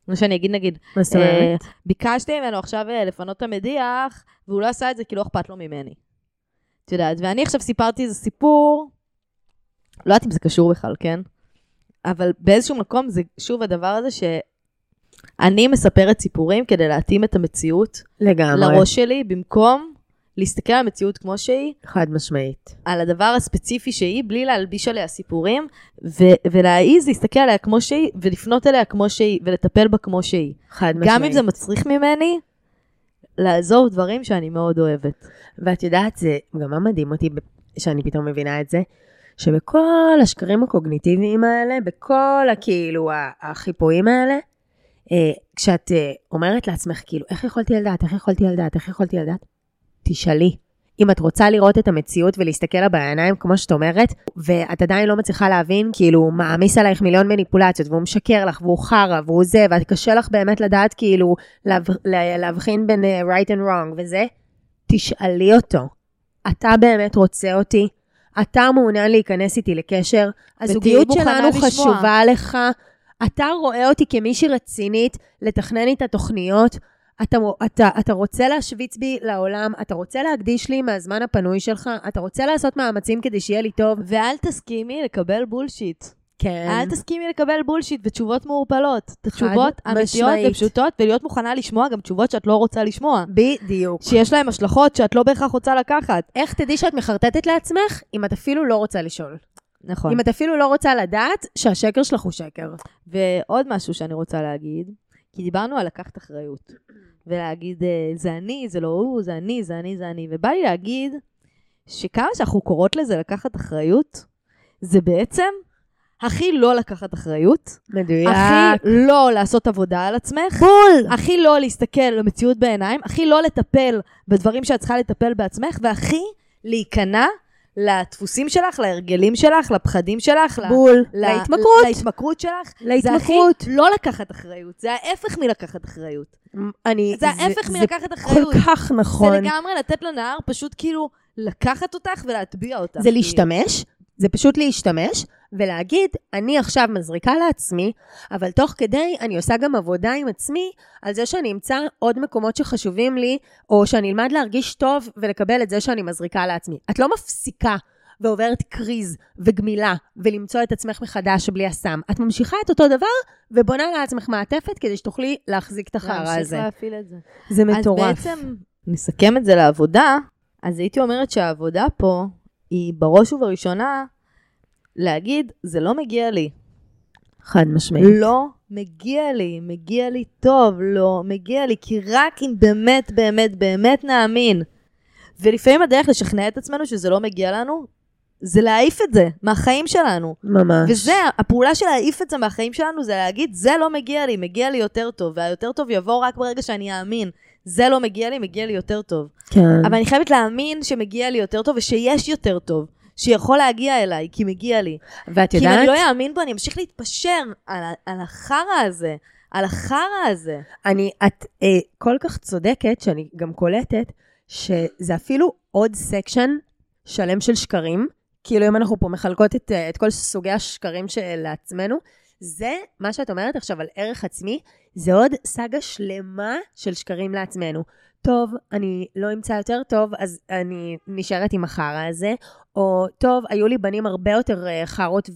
כמו שאני אגיד, נגיד, מה? אה, ביקשתי ממנו עכשיו אה, לפנות את המדיח, והוא לא עשה את זה כי לא אכפת לו ממני. את יודעת, ואני עכשיו סיפרתי איזה סיפור, לא יודעת אם זה קשור בכלל, כן? אבל באיזשהו מקום זה שוב הדבר הזה שאני מספרת סיפורים כדי להתאים את המציאות לגמרי. לראש שלי, במקום להסתכל על המציאות כמו שהיא, חד משמעית. על הדבר הספציפי שהיא, בלי להלביש עליה סיפורים, ו- ולהעיז להסתכל עליה כמו שהיא, ולפנות אליה כמו שהיא, ולטפל בה כמו שהיא. חד משמעית. גם אם זה מצריך ממני, לעזוב דברים שאני מאוד אוהבת. ואת יודעת, זה גם מה מדהים אותי, שאני פתאום מבינה את זה, שבכל השקרים הקוגניטיביים האלה, בכל הכאילו החיפויים האלה, אה, כשאת אה, אומרת לעצמך, כאילו, איך יכולתי לדעת, איך יכולתי לדעת, איך יכולתי לדעת, תשאלי. אם את רוצה לראות את המציאות ולהסתכל לה בעיניים, כמו שאת אומרת, ואת עדיין לא מצליחה להבין, כאילו, הוא מעמיס עלייך מיליון מניפולציות, והוא משקר לך, והוא חרא, והוא זה, ואת קשה לך באמת לדעת, כאילו, להב... לה- להבחין בין uh, right and wrong וזה, תשאלי אותו. אתה באמת רוצה אותי? אתה מעוניין להיכנס איתי לקשר? הזוגיות שלנו לשמוע. חשובה לך? אתה רואה אותי כמישהי רצינית לתכנן איתה תוכניות? אתה, אתה, אתה רוצה להשוויץ בי לעולם? אתה רוצה להקדיש לי מהזמן הפנוי שלך? אתה רוצה לעשות מאמצים כדי שיהיה לי טוב? ואל תסכימי לקבל בולשיט. כן. אל תסכימי לקבל בולשיט ותשובות מעורפלות. תשובות אמיתיות. ופשוטות, ולהיות מוכנה לשמוע גם תשובות שאת לא רוצה לשמוע. בדיוק. שיש להן השלכות שאת לא בהכרח רוצה לקחת. איך תדעי שאת מחרטטת לעצמך אם את אפילו לא רוצה לשאול? נכון. אם את אפילו לא רוצה לדעת שהשקר שלך הוא שקר. ועוד משהו שאני רוצה להגיד, כי דיברנו על לקחת אחריות. ולהגיד, אה, זה אני, זה לא הוא, זה אני, זה אני, זה אני. ובא לי להגיד שכמה שאנחנו קוראות לזה לקחת אחריות, זה בעצם הכי לא לקחת אחריות, מדויק. הכי לא לעשות עבודה על עצמך, בול! הכי לא להסתכל למציאות בעיניים, הכי לא לטפל בדברים שאת צריכה לטפל בעצמך, והכי להיכנע לדפוסים שלך, להרגלים שלך, לפחדים שלך, בול. ל- להתמכרות. להתמכרות שלך. זה להתמכרות. הכי לא לקחת אחריות, זה ההפך מלקחת אחריות. אני... זה ההפך מלקחת זה אחריות. כל כך נכון. זה לגמרי לתת לנהר פשוט כאילו לקחת אותך ולהטביע אותך. זה כאילו. להשתמש, זה פשוט להשתמש, ולהגיד, אני עכשיו מזריקה לעצמי, אבל תוך כדי אני עושה גם עבודה עם עצמי על זה שאני אמצא עוד מקומות שחשובים לי, או שאני אלמד להרגיש טוב ולקבל את זה שאני מזריקה לעצמי. את לא מפסיקה ועוברת קריז וגמילה ולמצוא את עצמך מחדש בלי הסם. את ממשיכה את אותו דבר ובונה לעצמך מעטפת כדי שתוכלי להחזיק את החרא להמשיך הזה. להפעיל את זה. זה מטורף. אז בעצם, נסכם את זה לעבודה, אז הייתי אומרת שהעבודה פה היא בראש ובראשונה להגיד, זה לא מגיע לי. חד משמעית. לא מגיע לי, מגיע לי טוב, לא מגיע לי, כי רק אם באמת, באמת, באמת נאמין. ולפעמים הדרך לשכנע את עצמנו שזה לא מגיע לנו, זה להעיף את זה מהחיים שלנו. ממש. וזה, הפעולה של להעיף את זה מהחיים שלנו, זה להגיד, זה לא מגיע לי, מגיע לי יותר טוב, והיותר טוב יבוא רק ברגע שאני אאמין. זה לא מגיע לי, מגיע לי יותר טוב. כן. אבל אני חייבת להאמין שמגיע לי יותר טוב, ושיש יותר טוב. שיכול להגיע אליי, כי מגיע לי. ואת כי אם יודעת, אני לא אאמין בו, אני אמשיך להתפשר על, על החרא הזה, על החרא הזה. אני, את אה, כל כך צודקת, שאני גם קולטת, שזה אפילו עוד section שלם של שקרים. כאילו, אם אנחנו פה מחלקות את, אה, את כל סוגי השקרים שלעצמנו, זה, מה שאת אומרת עכשיו על ערך עצמי, זה עוד סאגה שלמה של שקרים לעצמנו. טוב, אני לא אמצא יותר טוב, אז אני נשארת עם החרא הזה, או טוב, היו לי בנים הרבה יותר אה, חרות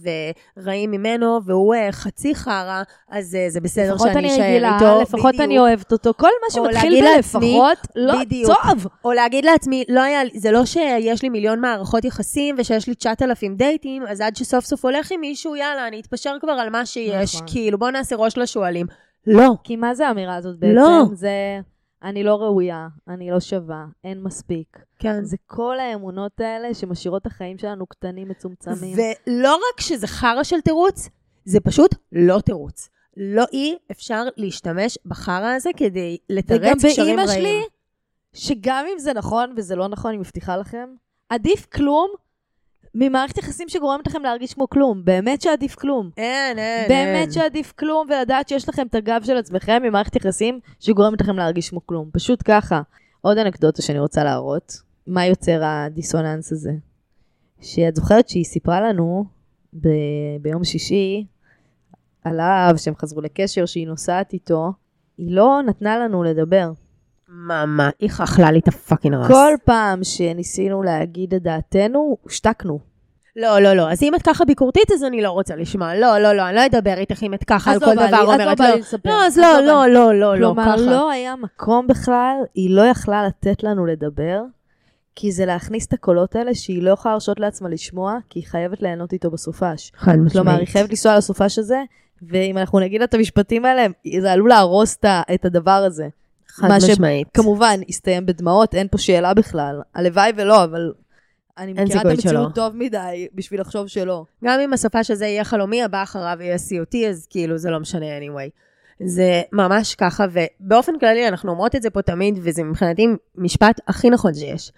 ורעים ממנו, והוא אה, חצי חרא, אז אה, זה בסדר לפחות שאני אני אשאר רגילה, איתו. לפחות בדיוק. אני אוהבת אותו. כל מה שמתחיל בלפחות, לא בדיוק. טוב. או להגיד לעצמי, לא היה, זה לא שיש לי מיליון מערכות יחסים ושיש לי 9,000 דייטים, אז עד שסוף סוף הולך עם מישהו, יאללה, אני אתפשר כבר על מה שיש, נכון. כאילו, בוא נעשה ראש לשועלים. לא. כי מה זה האמירה הזאת בעצם? לא. זה, אני לא ראויה, אני לא שווה, אין מספיק. כן. זה כל האמונות האלה שמשאירות את החיים שלנו קטנים, מצומצמים. ולא רק שזה חרא של תירוץ, זה פשוט לא תירוץ. לא אי אפשר להשתמש בחרא הזה כדי וגם לתרץ קשרים באימא רעים. שלי, שגם אם זה נכון וזה לא נכון, אני מבטיחה לכם, עדיף כלום ממערכת יחסים שגורמת לכם להרגיש כמו כלום. באמת שעדיף כלום. אין, אין, אין. באמת שעדיף כלום, ולדעת שיש לכם את הגב של עצמכם ממערכת יחסים שגורמת לכם להרגיש כמו כלום. פשוט ככה. עוד אנקדוטה שאני רוצה להראות, מה יוצר הדיסוננס הזה? שאת זוכרת שהיא סיפרה לנו ב- ביום שישי עליו, שהם חזרו לקשר, שהיא נוסעת איתו, היא לא נתנה לנו לדבר. מה, מה, היא אכלה לי את הפאקינג רס. כל פעם שניסינו להגיד את דעתנו, הושתקנו. לא, לא, לא. אז אם את ככה ביקורתית, אז אני לא רוצה לשמוע. לא, לא, לא, אני לא אדבר איתך אם את ככה על אז כל לא דבר לא אומרת. לא. לא, אז לא, לא לא, לא, לא, לא, כלומר, ככה. לא היה מקום בכלל, היא לא יכלה לתת לנו לדבר, כי זה להכניס את הקולות האלה שהיא לא יכולה להרשות לעצמה לשמוע, כי היא חייבת ליהנות איתו בסופש. חד משמעית. כלומר, היא חייבת לנסוע לסופש הזה, ואם אנחנו נגיד לה את המשפטים האלה, זה עלול להרוס את הדבר הזה. חד מה משמעית. כמובן, יסתיים בדמעות, אין פה שאלה בכלל. הלוואי ולא, אבל אני מכירה את המציאות שלא. טוב מדי בשביל לחשוב שלא. גם אם הסופש הזה יהיה חלומי, הבא אחריו יהיה סיוטי, אז כאילו זה לא משנה anyway. זה ממש ככה, ובאופן כללי אנחנו אומרות את זה פה תמיד, וזה מבחינתי משפט הכי נכון שיש.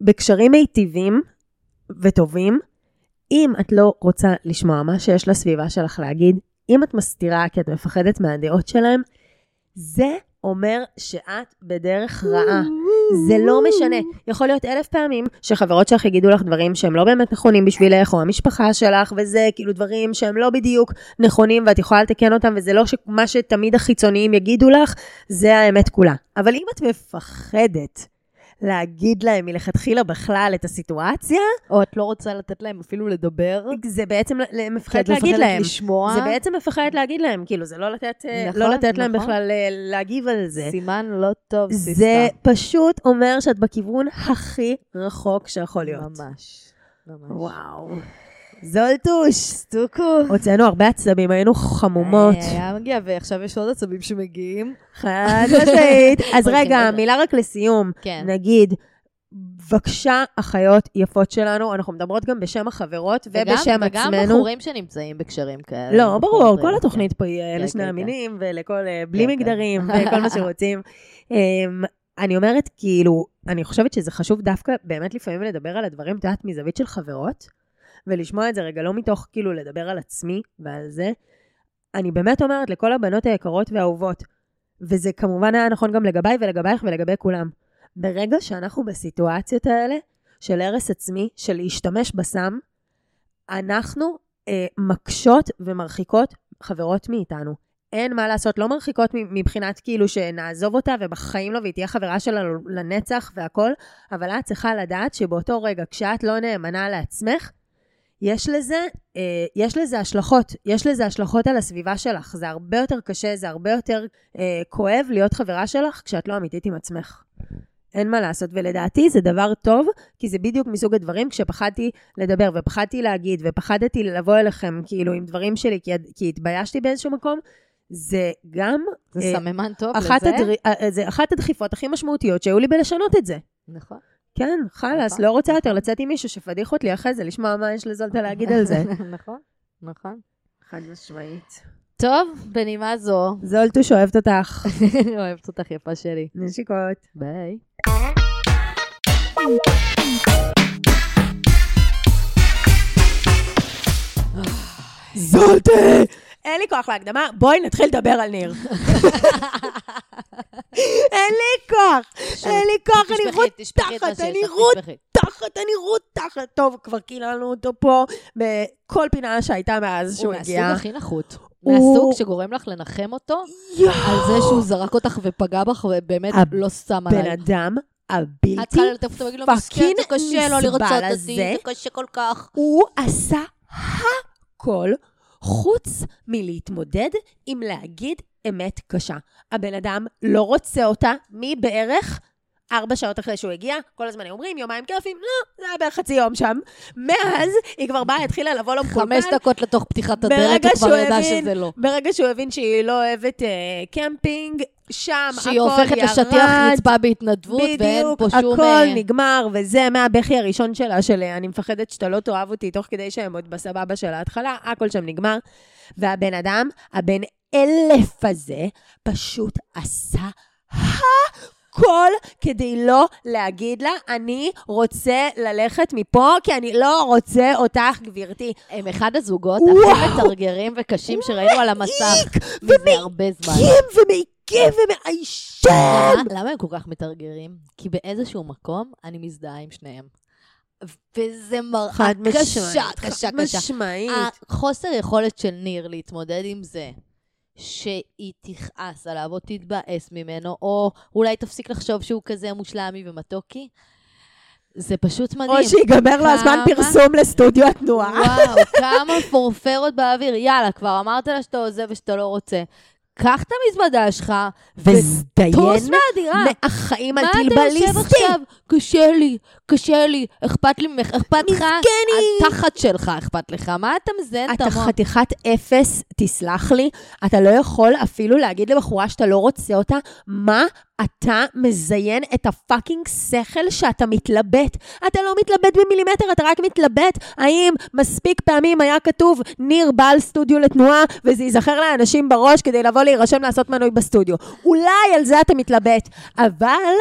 בקשרים מיטיבים וטובים, אם את לא רוצה לשמוע מה שיש לסביבה שלך להגיד, אם את מסתירה כי את מפחדת מהדעות שלהם, זה אומר שאת בדרך רעה. זה לא משנה. יכול להיות אלף פעמים שחברות שלך יגידו לך דברים שהם לא באמת נכונים בשבילך, או המשפחה שלך, וזה כאילו דברים שהם לא בדיוק נכונים, ואת יכולה לתקן אותם, וזה לא שמה שתמיד החיצוניים יגידו לך, זה האמת כולה. אבל אם את מפחדת להגיד להם מלכתחילה בכלל את הסיטואציה, או את לא רוצה לתת להם אפילו לדבר, זה בעצם, כי את מפחדת להגיד מפחדת להם. לשמוע. זה בעצם מפחדת להגיד להם, כאילו, זה לא לתת, אה, נכון, לא לתת להם נכון. בכלל אה, להגיב על זה. סימן לא טוב, סיסטה. זה פשוט אומר שאת בכיוון הכי רחוק שיכול להיות. ממש. ממש. וואו. זולטוש. סטוקו. הוצאנו הרבה עצבים, היינו חמומות. אה, היה מגיע, ועכשיו יש עוד עצבים שמגיעים. חד משמעית. אז רגע. מילה רק לסיום. כן. נגיד, בבקשה, אחיות יפות שלנו, אנחנו מדברות גם בשם החברות ובשם וגם עצמנו. בחורים שנמצאים בקשרים כאלה. לא, ברור, כל כן. התוכנית פה היא כן, לשני כן, המינים, ולכל, אה, בלי. מגדרים, וכל מה שרוצים. אמ, אני אומרת, כאילו, אני חושבת שזה חשוב דווקא באמת לפעמים לדבר על הדברים, את יודעת, מזווית של חברות, ולשמוע את זה רגע לא מתוך כאילו לדבר על עצמי ועל זה. אני באמת אומרת לכל הבנות היקרות והאהובות, וזה כמובן היה נכון גם לגביי ולגבייך ולגבי כולם. ברגע שאנחנו בסיטואציות האלה של הרס עצמי, של להשתמש בסם, אנחנו אה, מקשות ומרחיקות חברות מאיתנו. אין מה לעשות, לא מרחיקות מבחינת כאילו שנעזוב אותה ובחיים לא והיא תהיה חברה שלנו לנצח והכל, אבל את צריכה לדעת שבאותו רגע, כשאת לא נאמנה לעצמך, יש לזה, אה, יש לזה השלכות, יש לזה השלכות על הסביבה שלך. זה הרבה יותר קשה, זה הרבה יותר אה, כואב להיות חברה שלך כשאת לא אמיתית עם עצמך. אין מה לעשות, ולדעתי זה דבר טוב, כי זה בדיוק מסוג הדברים, כשפחדתי לדבר ופחדתי להגיד ופחדתי לבוא אליכם כאילו עם דברים שלי, כי, כי התביישתי באיזשהו מקום, זה גם זה אה, סממן טוב אחת, לזה. הדרי, אה, זה אחת הדחיפות הכי משמעותיות שהיו לי בלשנות את זה. נכון. כן, חלאס, נכון, לא רוצה יותר נכון. לצאת עם מישהו שפדיח אותי אחרי זה, לשמוע מה יש לזולטה להגיד על זה. נכון, נכון. חד משמעית. טוב, בנימה זו, זולטוש אוהבת אותך. אוהבת אותך יפה שלי. נשיקות. ביי. זולטה! אין לי כוח להקדמה, בואי נתחיל לדבר על ניר. אין לי כוח, אין לי כוח, אני רותחת, אני רותחת, אני רותחת. טוב, כבר קיללנו אותו פה בכל פינה שהייתה מאז שהוא הוא מהסוג הגיע. הכי נחות. מהסוג שגורם לך לנחם אותו! על זה שהוא זרק אותך ופגע בך ובאמת לא שם בן עליי. אדם הבלתי, פאקינג לא נסבל אותי, הזה." הוא עשה הכל חוץ מלהתמודד עם להגיד אמת קשה. הבן אדם לא רוצה אותה מבערך ארבע שעות אחרי שהוא הגיע, כל הזמן היו אומרים יומיים כיפים, לא, זה היה בערך חצי יום שם. מאז היא כבר באה, התחילה לבוא לו מקולקל. חמש דקות לתוך פתיחת הדלת, הוא כבר ידע שזה לא. ברגע שהוא הבין שהיא לא אוהבת אה, קמפינג, שם הכל ירד. שהיא הופכת לשטיח רצפה בהתנדבות, ואין בדיוק, פה שום... הכל אה, נגמר, וזה מהבכי הראשון שלה, של אה, אני מפחדת שאתה לא תאהב אותי, תוך כדי שהם עוד בסבבה של ההתחלה, הכל שם נגמר. והבן אדם, הבן אלף הזה, פשוט עשה הכל כדי לא להגיד לה, אני רוצה ללכת מפה, כי אני לא רוצה אותך, גברתי. הם אחד הזוגות וואו. הכי מתרגרים וקשים שראינו על המסך מזה הרבה זמן. מעיקים ומעיקים ומעיישים. למה הם כל כך מתרגרים? כי באיזשהו מקום אני מזדהה עם שניהם. וזה מראה קשה, משמעית, קשה, חד קשה. משמעית. החוסר יכולת של ניר להתמודד עם זה, שהיא תכעס עליו או תתבאס ממנו, או אולי תפסיק לחשוב שהוא כזה מושלמי ומתוקי, זה פשוט מדהים. או שיגמר לו הזמן כמה- פרסום לסטודיו התנועה. וואו, כמה פורפרות באוויר. יאללה, כבר אמרת לה שאתה עוזב ושאתה לא רוצה. קח את המזוודה שלך, וזדיין טוס מהדירה. מהחיים מה על אתה יושב. עכשיו? קשה לי, קשה לי, אכפת לי ממך, אכפת לך? מסכני. התחת שלך אכפת לך, מה אתה מזיין את אתה המוח? חתיכת אפס, תסלח לי, אתה לא יכול אפילו להגיד לבחורה שאתה לא רוצה אותה, מה אתה מזיין את הפאקינג שכל שאתה מתלבט. אתה לא מתלבט במילימטר, אתה רק מתלבט האם מספיק פעמים היה כתוב ניר בעל סטודיו לתנועה, וזה ייזכר לאנשים בראש כדי לבוא להירשם לעשות מנוי בסטודיו. אולי על זה אתה מתלבט, אבל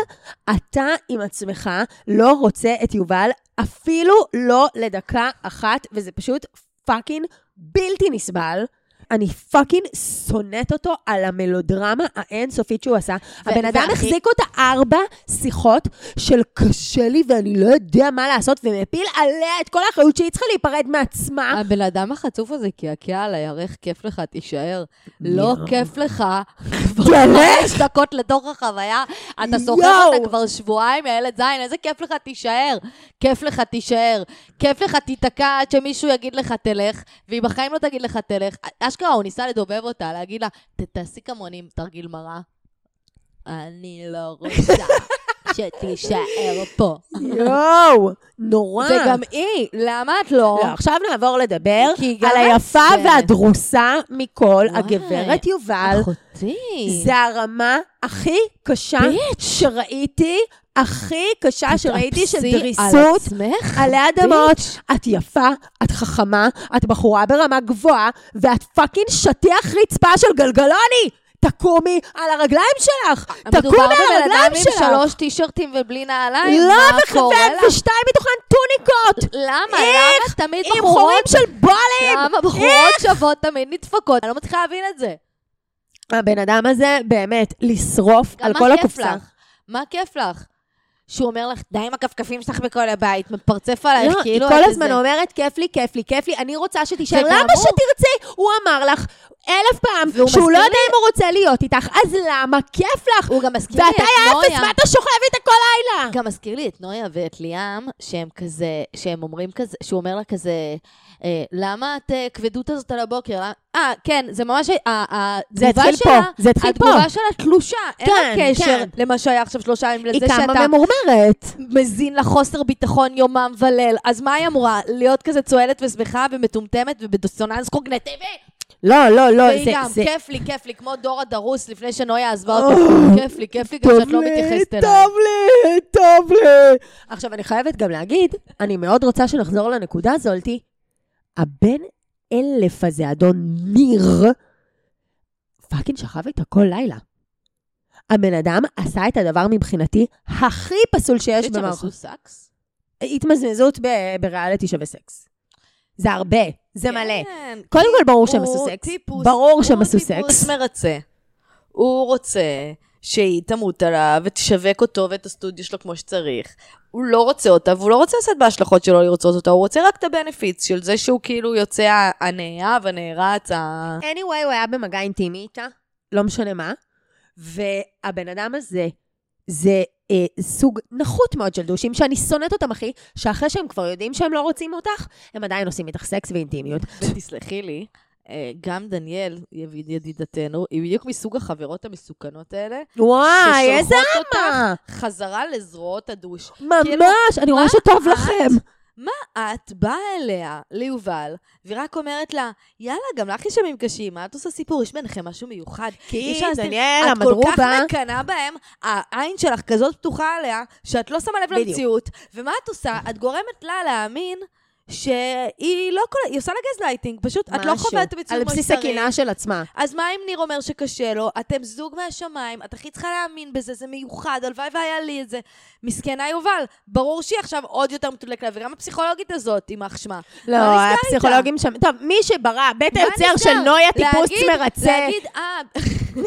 אתה עם עצמך לא רוצה את יובל אפילו לא לדקה אחת, וזה פשוט fucking בלתי נסבל. אני fucking שונאת אותו על המלודרמה האינסופית שהוא עשה. הבן אדם והכי- החזיק אותה ארבע שיחות של קשה לי ואני לא יודע מה לעשות, ומפיל עליה את כל האחריות שהיא צריכה להיפרד מעצמה. הבן אדם החצוף הזה קעקע על הירך, כיף לך, תישאר. לא. כיף לך. תלך. חמש דקות לתוך החוויה, אתה סוחר. אותה כבר שבועיים, ילד זין, איזה כיף לך, תישאר. כיף לך, תישאר. כיף לך, תיתקע עד שמישהו יגיד לך, תלך, והיא בחיים לא תגיד לך, תלך. אשכרה, הוא ניסה לדובב אותה, להגיד לה, "ת- תעשי כמוני תרגיל מראה. אני לא רוצה שתישאר פה. יואו, נורא. וגם היא, למה את לא? לא, עכשיו נעבור לדבר על היפה. והדרוסה מכל. הגברת יובל. אחותי. זה הרמה הכי קשה שראיתי, הכי קשה שראיתי של דריסות. עלי אדמות. את יפה, את חכמה, את בחורה ברמה גבוהה, ואת פאקינג שטיח רצפה של גלגלוני! תקומי על הרגליים שלך! תקומי מדובר על בבן אדם הרגליים עם שלך! שלוש טישרטים ובלי נעליים, לא, מה לך? ושתיים מתוכן טוניקות! למה? איך? למה תמיד עם בחורות... חורים של בולים! למה בחורות שוות תמיד נדפקות? אני לא מצליחה להבין את זה. הבן אדם הזה, באמת, לשרוף על מה כל כיף הקופסה. לך? מה כיף לך? שהוא אומר לך, די עם הכפכפים שלך בכל הבית, מפרצף עלייך, לא, כאילו... היא כל הזמן איזה- אומרת, כיף לי, כיף לי, כיף לי, אני רוצה שתישאר. למה. שתרצי? הוא אמר לך אלף פעם שהוא לא יודע אם הוא רוצה להיות איתך, אז למה? כיף לך. הוא גם מזכיר לי ואתה את היה אפס, נויה. מה אתה שוכב איתה כל לילה? גם מזכיר לי את נויה ואת ליאם, שהם כזה, שהם אומרים כזה, שהוא אומר לה כזה, אה, למה את אה, כבדות הזאת על הבוקר? אה, כן, זה ממש, התגובה שלה, זה התחיל פה. התגובה שלה תלושה, אין לה כן, קשר כן. למה שהיה עכשיו שלושה ימים, לזה היא שאתה כמה ממורמרת. מזין לה חוסר ביטחון יומם וליל. אז מה היא אמורה? להיות כזה צוהלת ושמחה ומטומטמת ובדיסוננס קוגנטיבי? לא, לא, לא, והיא זה... גם, זה- כיף לי, כיף לי, כמו דורה דרוס לפני שנויה עזבה אותה. כיף לי, כיף לי גם שאת לא מתייחסת אליי. טוב לי, טוב לי. עכשיו, אני חייבת גם להגיד, אני מאוד רוצה שנחזור לנקודה הזאתי. הבן אלף הזה, אדון ניר, fucking שכב איתה כל לילה. הבן אדם עשה את הדבר מבחינתי הכי פסול שיש במערכות. התמזמזות בריאליטי שווה סקס. זה הרבה, זה מלא. כן, קודם כל, ברור שהם עשו סקס. טיפוס- ברור שהם עשו הוא טיפוס סקס. מרצה. הוא רוצה שהיא תמות עליו ותשווק אותו ואת הסטודיו שלו כמו שצריך. הוא לא רוצה אותה, והוא לא רוצה לשאת בהשלכות שלו לרצות אותה, הוא רוצה רק את הבנפיץ של זה שהוא כאילו יוצא הנאהב, הנערץ, ה... anyway, הוא היה במגע אינטימי איתה, לא משנה מה, והבן אדם הזה, זה אה, סוג נחות מאוד של דושים, שאני שונאת אותם, אחי, שאחרי שהם כבר יודעים שהם לא רוצים אותך, הם עדיין עושים איתך סקס ואינטימיות. ותסלחי לי, אה, גם דניאל, ידיד- ידידתנו, היא בדיוק מסוג החברות המסוכנות האלה, וואי, איזה ששולחות אותך אמה! חזרה לזרועות הדוש. ממש, כאילו, אני רואה שטוב את? מה את באה אליה, ליובל, והיא רק אומרת לה, יאללה, גם לך יש ימים קשים, מה את עושה סיפור? יש ביניכם משהו מיוחד. כי להסתיר. דניאל, את כל כך המדרובה, מקנאה בהם, העין שלך כזאת פתוחה עליה, שאת לא שמה לב בדיוק. למציאות, ומה את עושה? את גורמת לה להאמין שהיא לא כל... היא עושה לה גזלייטינג, פשוט את לא משהו. חווה את המציאות על כמו בסיס שצריך. הקנאה של עצמה. אז מה אם ניר אומר שקשה לו? אתם זוג מהשמיים, את הכי צריכה להאמין בזה, זה מיוחד, הלוואי והיה לי את זה. מסכנה יובל, ברור שהיא עכשיו עוד יותר מתודלקת לה, וגם הפסיכולוגית הזאת, יימח שמה. לא, מה נסגר הפסיכולוגים שם, טוב, מי שברא, בית היוצר? של נויה טיפוס להגיד- מרצה, להגיד, אה,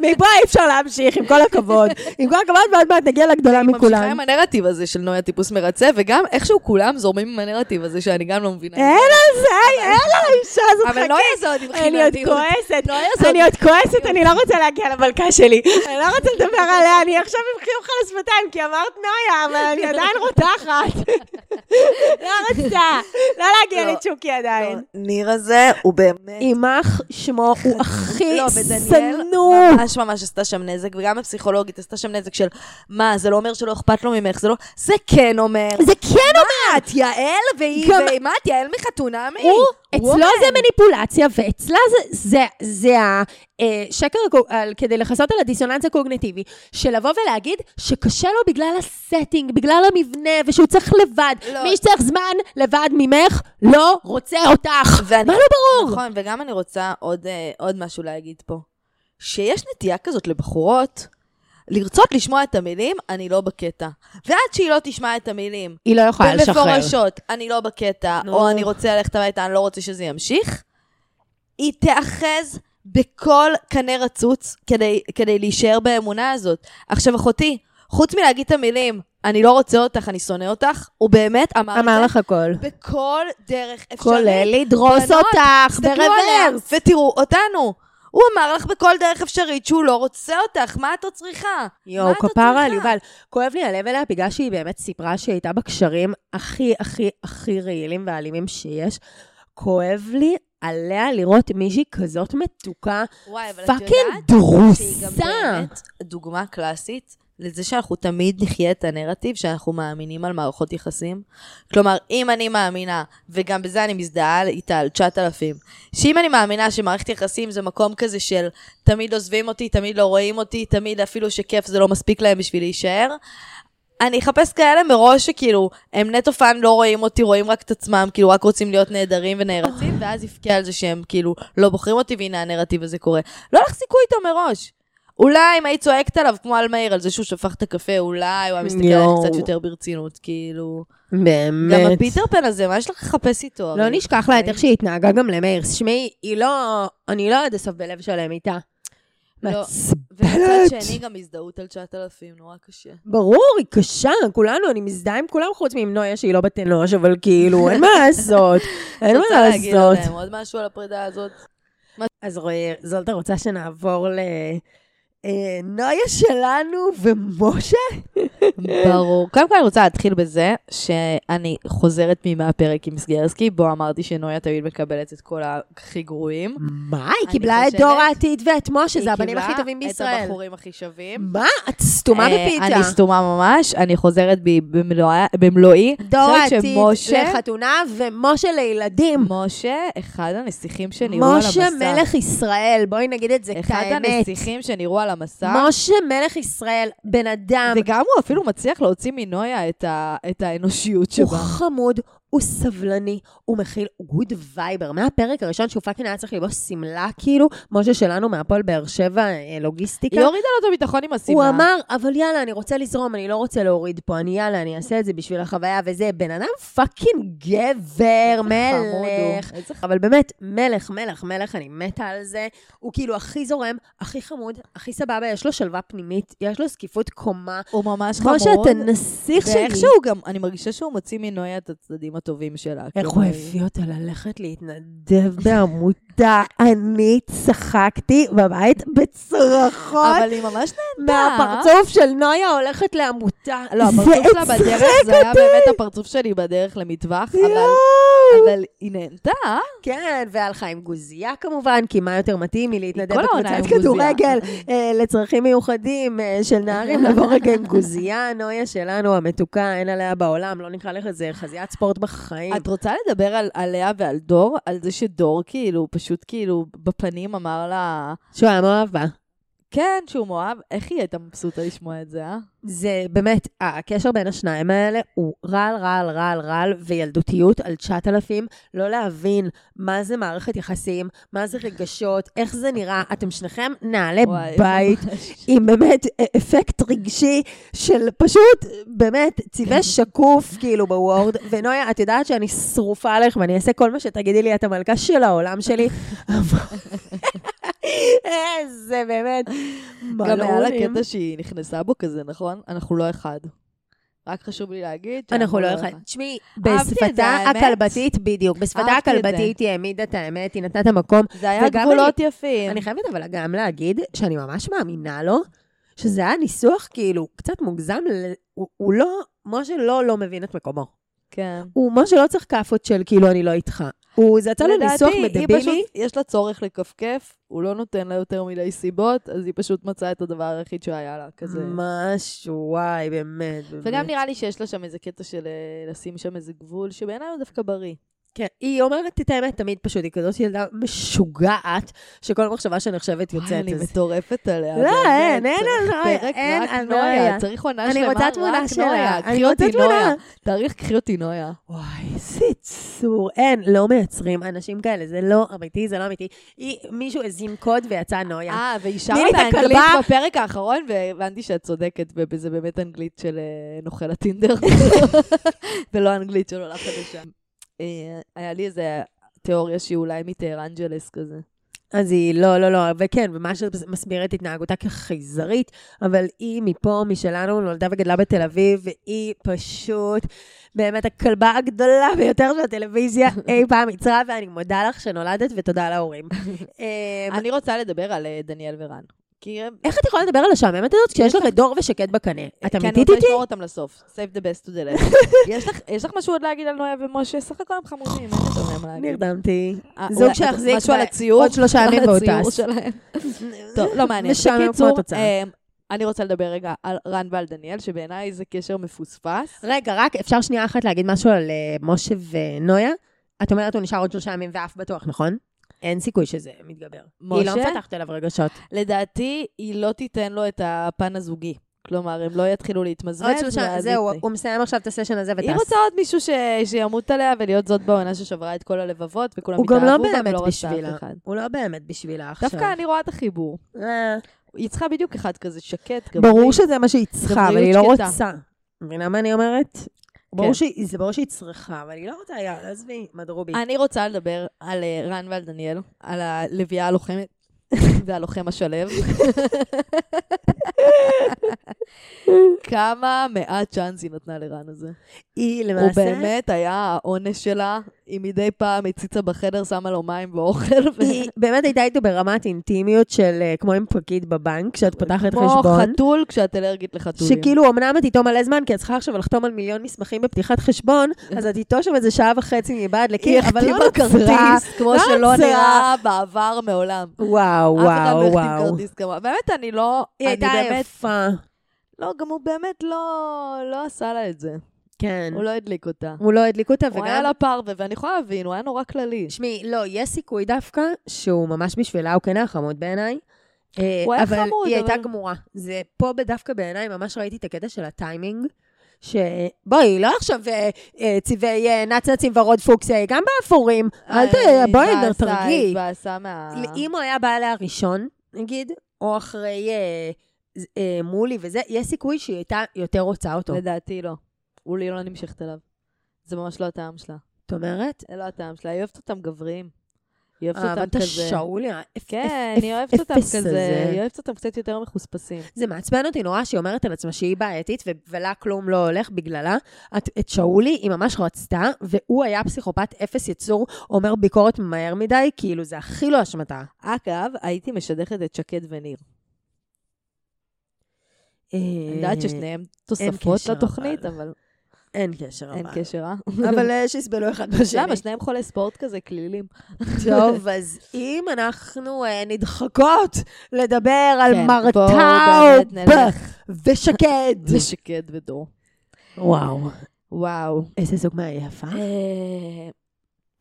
מפה אי אפשר להמשיך, עם כל הכבוד. עם כל הכבוד, ועוד מעט נגיע לגדולה היא ממשיכה מכולם. עם הנרטיב הזה של נויה טיפוס מרצה, וגם איכשהו כולם זורמים עם הנרטיב הזה הזה שאני גם לא מבינה. אין על זה, אין על האישה הזאת, אבל לא יעזור לי אני עוד. כועסת, לא אני עוד כועסת, אני לא רוצה להגיע למלכה שלי. אני לא רוצה לדבר עליה, אני עכשיו עם חיוך על השפתיים, כי אמרת נויה, אבל אני עדיין רותחת. לא רוצה, לא להגיע לא, לצ'וקי עדיין. ניר הזה הוא באמת... יימח שמו, הוא הכי לא, ודניאל שנוא. ממש ממש עשתה שם נזק, וגם הפסיכולוגית עשתה שם נזק של, מה, זה לא אומר שלא אכפת לו ממך, זה לא... זה כן אומר. זה כן אומר. את יעל, והיא, גם- מה, את יעל מחתונמי? הוא, אצלו וומן. זה מניפולציה, ואצלה זה, זה, זה השקר כדי לכסות על הדיסוננס הקוגניטיבי, של לבוא ולהגיד שקשה לו בגלל ה setting, בגלל המבנה, ושהוא צריך לבד. לא. מי שצריך זמן לבד ממך, לא רוצה אותך. ואני- מה לא ברור? נכון, וגם אני רוצה עוד, אה, עוד משהו להגיד פה. שיש נטייה כזאת לבחורות, לרצות לשמוע את המילים, אני לא בקטע. ועד שהיא לא תשמע את המילים, היא לא יכולה לשחרר. במפורשות, אני לא בקטע, נו. או אני רוצה ללכת הביתה, אני לא רוצה שזה ימשיך, היא תאחז בכל קנה רצוץ כדי, כדי להישאר באמונה הזאת. עכשיו, אחותי, חוץ מלהגיד את המילים, אני לא רוצה אותך, אני שונא אותך, הוא באמת אמר, אמר לך הכל. בכל דרך אפשרית. כולל לדרוס בנות, אותך ברוורס. ותראו אותנו. הוא אמר לך בכל דרך אפשרית שהוא לא רוצה אותך, מה את עוד צריכה? יואו, כפרה על? יובל. כואב לי הלב אליה בגלל שהיא באמת סיפרה שהיא הייתה בקשרים הכי הכי הכי רעילים ואלימים שיש. כואב לי עליה לראות מישהי כזאת מתוקה, וואי, אבל את fucking יודעת שהיא גם דרוסה. באמת דוגמה קלאסית לזה שאנחנו תמיד נחיה את הנרטיב שאנחנו מאמינים על מערכות יחסים. כלומר, אם אני מאמינה, וגם בזה אני מזדהה איתה על 9,000, שאם אני מאמינה שמערכת יחסים זה מקום כזה של תמיד עוזבים אותי, תמיד לא רואים אותי, תמיד אפילו שכיף זה לא מספיק להם בשביל להישאר, אני אחפש כאלה מראש שכאילו, הם נטו fun לא רואים אותי, רואים רק את עצמם, כאילו רק רוצים להיות נהדרים ונערצים, ואז אבכה על זה שהם כאילו לא בוחרים אותי, והנה הנרטיב הזה קורה. לא לך סיכוי איתו מראש. אולי אם היית צועקת עליו כמו על מאיר, על זה שהוא שפך את הקפה, אולי הוא היה מסתכל עליך. קצת יותר ברצינות, כאילו... גם באמת. הפיטר פן הזה, מה יש לך לחפש איתו? לא? נשכח לה את איך שהיא התנהגה גם למאיר. שמעי, היא לא, אני לא עד הסוף בלב שלם איתה. לא. מעצבנת. ומצד שני גם הזדהות על 9,000, נורא קשה. ברור, היא קשה, כולנו, אני מזדהה עם כולם חוץ מעם נויה שהיא לא בת אנוש, אבל כאילו, אין מה לעשות. אין מה רוצה להגיד לעשות. עליהם עוד משהו על הפרידה הזאת? אז רועי, זולטה רוצה שנעבור ל... אה, נויה שלנו ומשה? ברור. קודם כל אני רוצה להתחיל בזה שאני חוזרת מימי הפרק עם סגרסקי, בו אמרתי שנויה תמיד מקבלת את כל הכי גרועים. מה? היא קיבלה את דור העתיד ואת משה, היא זה הבנים קיבלה הכי טובים את בישראל. הבחורים הכי שווים. מה? את סתומה אה, בפיתה. אני סתומה ממש, אני חוזרת בי במלואי. דור העתיד לחתונה ומשה לילדים. משה, אחד הנסיכים שנראו על המסע. משה מלך ישראל, בואי נגיד את זה אחד כאמת. הנסיכים שנראו על המסע. משה מלך ישראל, בן אדם, וגם הוא אפילו מצליח להוציא מנויה את, ה, את האנושיות הוא שבה. חמוד, הוא סבלני, הוא מכיל גוד וייבר. מהפרק הראשון שהוא פאקינג היה צריך ללבוש שמלה, כאילו, משה שלנו מהפועל באר שבע, אה, לוגיסטיקה. היא הורידה לו את הביטחון עם השמלה. הוא אמר, אבל יאללה, אני רוצה לזרום, אני לא רוצה להוריד פה, אני יאללה, אני אעשה את זה בשביל החוויה וזה. בן אדם פאקינג גבר, מלך. אבל באמת, מלך, מלך, מלך, אני מתה על זה. הוא כאילו הכי זורם, הכי חמוד, הכי סבבה, יש לו שלווה פנימית, יש לו זקיפות קומה. הוא ממש כמו חמוד. שאתה נסיך שלי. ואיכשהו גם, אני מרגישה שהוא מוציא מנויה את הצדדים הטובים שלה. איך הוא הביא אותה ללכת להתנדב בעמותה. אני צחקתי בבית בצרחות אבל היא ממש נהנתה. מהפרצוף של נויה הולכת לעמותה. לא, הפרצוף שלה בדרך, הצחיק זה היה אותי. באמת הפרצוף שלי בדרך למטווח, אבל. אבל היא נהנתה. כן, והלכה עם גוזייה כמובן, כי מה יותר מתאים מלהתנדב בקבוצת. כדורגל אה, לצרכים מיוחדים אה, של נערים, לבוא רגע עם גוזייה, נויה שלנו, המתוקה, אין עליה בעולם, לא נקרא לך איזה חזיית ספורט בחיים. את רוצה לדבר על, עליה ועל דור? על זה שדור כאילו, פשוט כאילו, בפנים אמר לה, שהוא היה מאוהב בה. כן, שהוא מאוהב, איך היא הייתה מבסוטה לשמוע את זה, אה? זה באמת, הקשר בין השניים האלה הוא רעל, רעל, רעל, רעל וילדותיות על 9,000. לא להבין מה זה מערכת יחסים, מה זה רגשות, איך זה נראה. אתם שניכם נעלי וואי, בית ממש. עם באמת אפקט רגשי של פשוט, באמת, צבעי שקוף כאילו בוורד. ונויה, את יודעת שאני שרופה עליך ואני אעשה כל מה שתגידי לי, את המלכה של העולם שלי. זה באמת... גם היה לה. קטע שהיא נכנסה בו כזה, נכון? אנחנו לא אחד. רק חשוב לי להגיד אנחנו לא יכולים. יכולים. תשמעי, בשפתה. הכלבתית, בדיוק, בשפתה. הכלבתית היא העמידה את האמת, היא נתנה את המקום. זה היה גבולות יפים. אני חייבת אבל גם להגיד שאני ממש מאמינה לו, שזה היה ניסוח כאילו קצת מוגזם, הוא לא, משה לא לא מבין את מקומו. כן. הוא משה לא צריך כאפות של כאילו אני לא איתך. הוא, זה יצא לו ניסוח מדבילי. פשוט, יש לה צורך לכפכף, הוא לא נותן לה יותר מדי סיבות, אז היא פשוט מצאה את הדבר היחיד שהיה לה, כזה. משהו, וואי, באמת. וגם באמת. נראה לי שיש לה שם איזה קטע של אה, לשים שם איזה גבול, שבעיניי הוא דווקא בריא. כן, היא אומרת את האמת תמיד פשוט, היא כזאת ילדה משוגעת, שכל מחשבה שנחשבת וואי, יוצאת. אני אז- מטורפת עליה. לא. אין, אין על נויה, אין על נויה. צריך עונה אני שלמה רוצה רק תמונה נויה. שלה. אני קחי רוצה אותי תמונה. נויה. תאריך, קחי אותי נויה. וואי, איזה יצור. אין, לא מייצרים אנשים כאלה, זה לא אמיתי, זה לא אמיתי. מישהו הזין קוד ויצא נויה. אה, והיא שרה באנגלית. בפרק האחרון, והבנתי שאת צודקת, וזה באמת אנגלית של אה, נוכל הטינדר, ולא אנגלית של עולה חדשה. אה, היה לי איזה תיאוריה שהיא אולי מטהר אנג'לס כזה. אז היא, לא, לא, לא, וכן, ומה שמסביר את התנהגותה כחייזרית, אבל היא מפה, משלנו, נולדה וגדלה בתל אביב, והיא פשוט באמת הכלבה הגדולה ביותר של הטלוויזיה אי פעם יצרה, ואני מודה לך שנולדת, ותודה להורים. אמ, אני רוצה לדבר על אה, דניאל ורן. כי איך את יכולה לדבר על השעממת הזאת כשיש לך את דור ושקד בקנה? את כי אני אמיתית רוצה איתי? לשמור אותם לסוף. save the best to the last. יש לך- משהו עוד להגיד על נויה ומשה? סך הכל הם חמודים, אין יותר מהם להגיד. נרדמתי. אה, זוג אולי- שיחזיק משהו על ב- הציור? עוד שלושה ימים והוא טס. טוב, לא מעניין. משעמם כמו בקיצור, התוצאה. אה, אני רוצה לדבר רגע על רן ועל דניאל, שבעיניי זה קשר מפוספס. רגע, רק אפשר שנייה אחת להגיד משהו על אה, משה ונויה? את אומרת הוא נשאר עוד שלושה ימים ואף בטוח, נכון? אין סיכוי שזה מתגבר. היא לא משה? מפתחת אליו רגשות. לדעתי, היא לא תיתן לו את הפן הזוגי. כלומר, הם לא יתחילו להתמזמז. עוד שלושה, זהו, הוא מסיים עכשיו את הסשן הזה וטס. היא רוצה עוד מישהו ש... שימות עליה ולהיות זאת בעונה ששברה את כל הלבבות, וכולם הוא גם לא התאהבו בה באמת ולא רצתה בשבילה. אף אחד. הוא לא באמת בשבילה עכשיו. דווקא אני רואה את החיבור. אה, היא צריכה בדיוק אחד כזה שקט, גברי. ברור שזה מה שהיא צריכה, אבל היא לא. רוצה. מבינה מה אני אומרת? כן. ברור שהיא- זה ברור שהיא צריכה, אבל היא לא רוצה, יאללה, עזבי, מדרובי. אני רוצה לדבר על אה, רן ועל דניאל, על הלוויה הלוחמת והלוחם השלו. כמה מעט צ'אנס היא נתנה לרן הזה. היא הוא למעשה... באמת היה העונש שלה, היא מדי פעם הציצה בחדר, שמה לו מים ואוכל. ו- היא באמת הייתה איתו ברמת אינטימיות של אה, כמו עם פקיד בבנק, כשאת פותחת כמו חשבון. חתול כשאת אלרגית לחתולים. שכאילו, אמנם את איתו מלא זמן, כי את צריכה עכשיו לחתום על מיליון מסמכים בפתיחת חשבון, אז את איתו שם איזה שעה וחצי מבעד היא לקיר, אבל לא החתימה נוצרה. כרטיס, כמו לא שלא נוצרה. נראה בעבר מעולם. וואו, אף אחד לא וואו, החתים וואו. כרטיס כמוה. באמת, אני לא... היא הייתה. יפה. לא, גם הוא באמת לא, לא עשה לה את זה. כן. הוא לא הדליק אותה. הוא לא הדליק אותה, הוא היה וגם... לה פרווה, ואני יכולה להבין, הוא היה נורא כללי. תשמעי, לא, יש סיכוי דווקא שהוא ממש בשבילה, הוא כן היה חמוד בעיניי. אה, הוא היה אבל חמוד, היא אבל- הייתה גמורה. זה פה דווקא בעיניי, ממש ראיתי את הקטע של הטיימינג. שבואי, לא עכשיו אה, אה, צבעי אה, נצנצים ורוד פוקס, גם באפורים. אל ת... בואי, תרגיעי. אם הוא היה בא אליה ראשון, נגיד, או אחרי מולי וזה, יש סיכוי שהיא הייתה יותר רוצה אותו. לדעתי לא. אולי לא נמשכת אליו. זה ממש לא הטעם שלה. את אומרת? זה לא הטעם שלה. היא אוהבת אותם גבריים. היא אוהבת אהבת אותם כזה... השאולי, כן, האפ- היא אוהבת אותם כזה. היא אוהבת אותם קצת יותר מחוספסים. זה מעצבן אותי נורא שהיא אומרת על עצמה שהיא בעייתית ולה כלום לא הולך בגללה. את, את שאולי היא ממש רצתה, והוא היה פסיכופת אפס יצור, אומר ביקורת מהר מדי, כאילו זה הכי לא אשמתה. אגב, הייתי משדכת את שקד וניר. אני אה, יודעת ששניהם תוספות לתוכנית, אבל. אין קשר. אין אבל. קשר, אה? אבל אה, שיסבלו אחד בשני. למה? שניהם חולי ספורט כזה, כלילים. טוב, אז אם אנחנו אה, נדחקות לדבר על כן, נלך. ושקד. זה שקד ודור. וואו, וואו. איזה זוג מהיפה.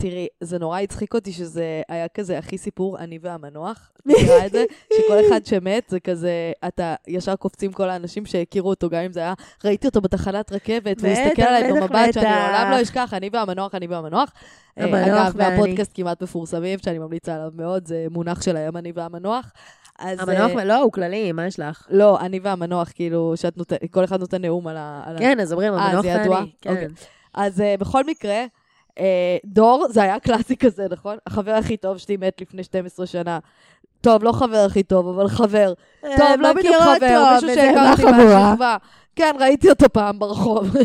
אה, תראי, זה נורא הצחיק אותי שזה היה כזה הכי סיפור אני והמנוח. את מכירה את זה? שכל אחד שמת זה כזה, אתה ישר קופצים כל האנשים שהכירו אותו, גם אם זה היה, ראיתי אותו בתחנת רכבת, והוא הסתכל עליי במבט שאני. לעולם לא אשכח, אני והמנוח, אני והמנוח. אה, אגב, ואני. מהפודקאסט כמעט מפורסמים, שאני ממליצה עליו מאוד, זה מונח שלהם, אני והמנוח. אז, המנוח, אה, לא, הוא כללי, מה יש לך? לא, אני והמנוח, כאילו, שאת נותנת, כל אחד נותן נאום על ה... על כן, אז אומרים, אה, המנוח זה ידוע? ואני. כן. אוקיי. אז uh, בכל מקרה, דור, זה היה קלאסי כזה, נכון? החבר הכי טוב שלי מת לפני 12 שנה. טוב, לא חבר הכי טוב, אבל חבר. אה, טוב, לא בדיוק חבר, מישהו שהכרתי. מהשכבה. כן, ראיתי אותו פעם ברחוב.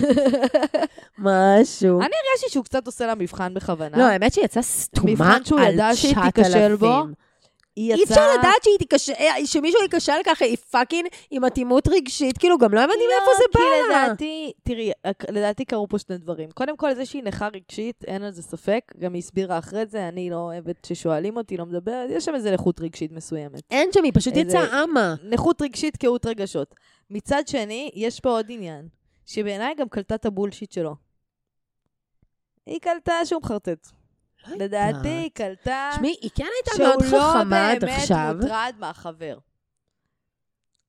משהו. אני הרגשתי שהוא קצת עושה לה מבחן בכוונה. לא, האמת שיצאה סתומה מבחן שהוא על ידע שהיא 9,000. תיכשל בו. היא אי אפשר לדעת שהיא תיכשל, אה, שמישהו ייכשל ככה, היא fucking עם אטימות רגשית, כאילו, גם לא הבנתי מאיפה זה בא כי לה. לדעתי, תראי, לדעתי קרו פה שני דברים. קודם כל, זה שהיא נכה רגשית, אין על זה ספק. גם היא הסבירה אחרי זה, אני לא אוהבת ששואלים אותי, לא מדברת, יש שם איזה נכות רגשית מסוימת. אין שם, היא פשוט יצאה אמה. נכות רגשית, קהות רגשות. מצד שני, יש פה עוד עניין, שבעיניי גם קלטה את הבולשיט שלו. היא קלטה שהוא מחרטט. לדעתי, היא קלטה תשמעי, היא כן הייתה שהוא מאוד לא חכמה עד באמת עכשיו. מוטרד מהחבר.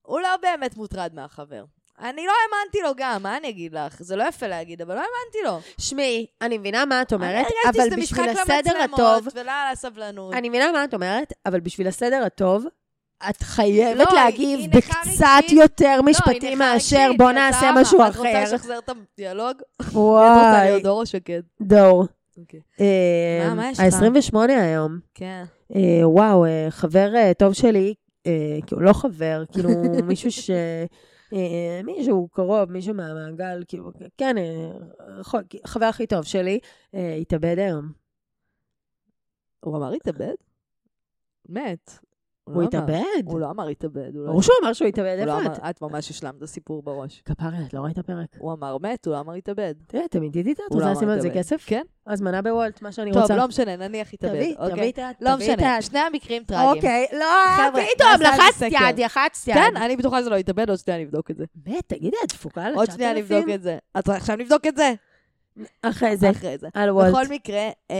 הוא לא באמת מוטרד מהחבר. אני לא האמנתי לו גם, מה אני אגיד לך? זה לא יפה להגיד, אבל לא האמנתי לו. שמעי, אני מבינה מה את אומרת, אני הרגשתי אבל שזה משחק בשביל הסדר למצלמות, הטוב, ולא על הסבלנות. אני מבינה מה את אומרת, אבל בשביל הסדר הטוב, את חייבת לא, להגיב היא בקצת רגשית. יותר לא, היא משפטים נכה מאשר בוא נעשה משהו בה. את רוצה אחר. לשחזר את הדיאלוג? את רוצה וואי, להיות דור או שקד? דור. אוקיי. אה, מה, מה יש לך? ה-28 היום. כן. אה, וואו, אה, חבר אה, טוב שלי, אה, כאילו לא חבר, כאילו מישהו ש... אה, מישהו קרוב, מישהו מהמעגל, כאילו, כן, רחוק, חבר הכי טוב שלי, אה, התאבד היום. הוא אמר התאבד? מת. הוא לא. התאבד? הוא לא אמר התאבד. לא- ברור שהוא אמר שהוא התאבד, לא איפה את? את ממש השלמת את הסיפור בראש. כפרה, את לא ראית פרק. הוא אמר מת, הוא לא אמר התאבד. תראה, איתי איתה? את רוצה לשים על זה התאבד. כסף? כן. הזמנה בוולט, מה שאני טוב, רוצה. לא משנה, נניח התאבד. תביא, אוקיי? תביא את ה... לא משנה, שני המקרים טרגיים. אוקיי, לא, פתאום, לחצת. יד, לחצת יד. כן, אני בטוחה שזה לא יתאבד, עוד שנייה נבדוק את זה. באמת, תגידי, את דפוקה על עוד שנייה נבדוק את זה. את עכשיו נבדוק את זה? אחרי זה, אחרי זה. על וולט. בכל מקרה, אמ,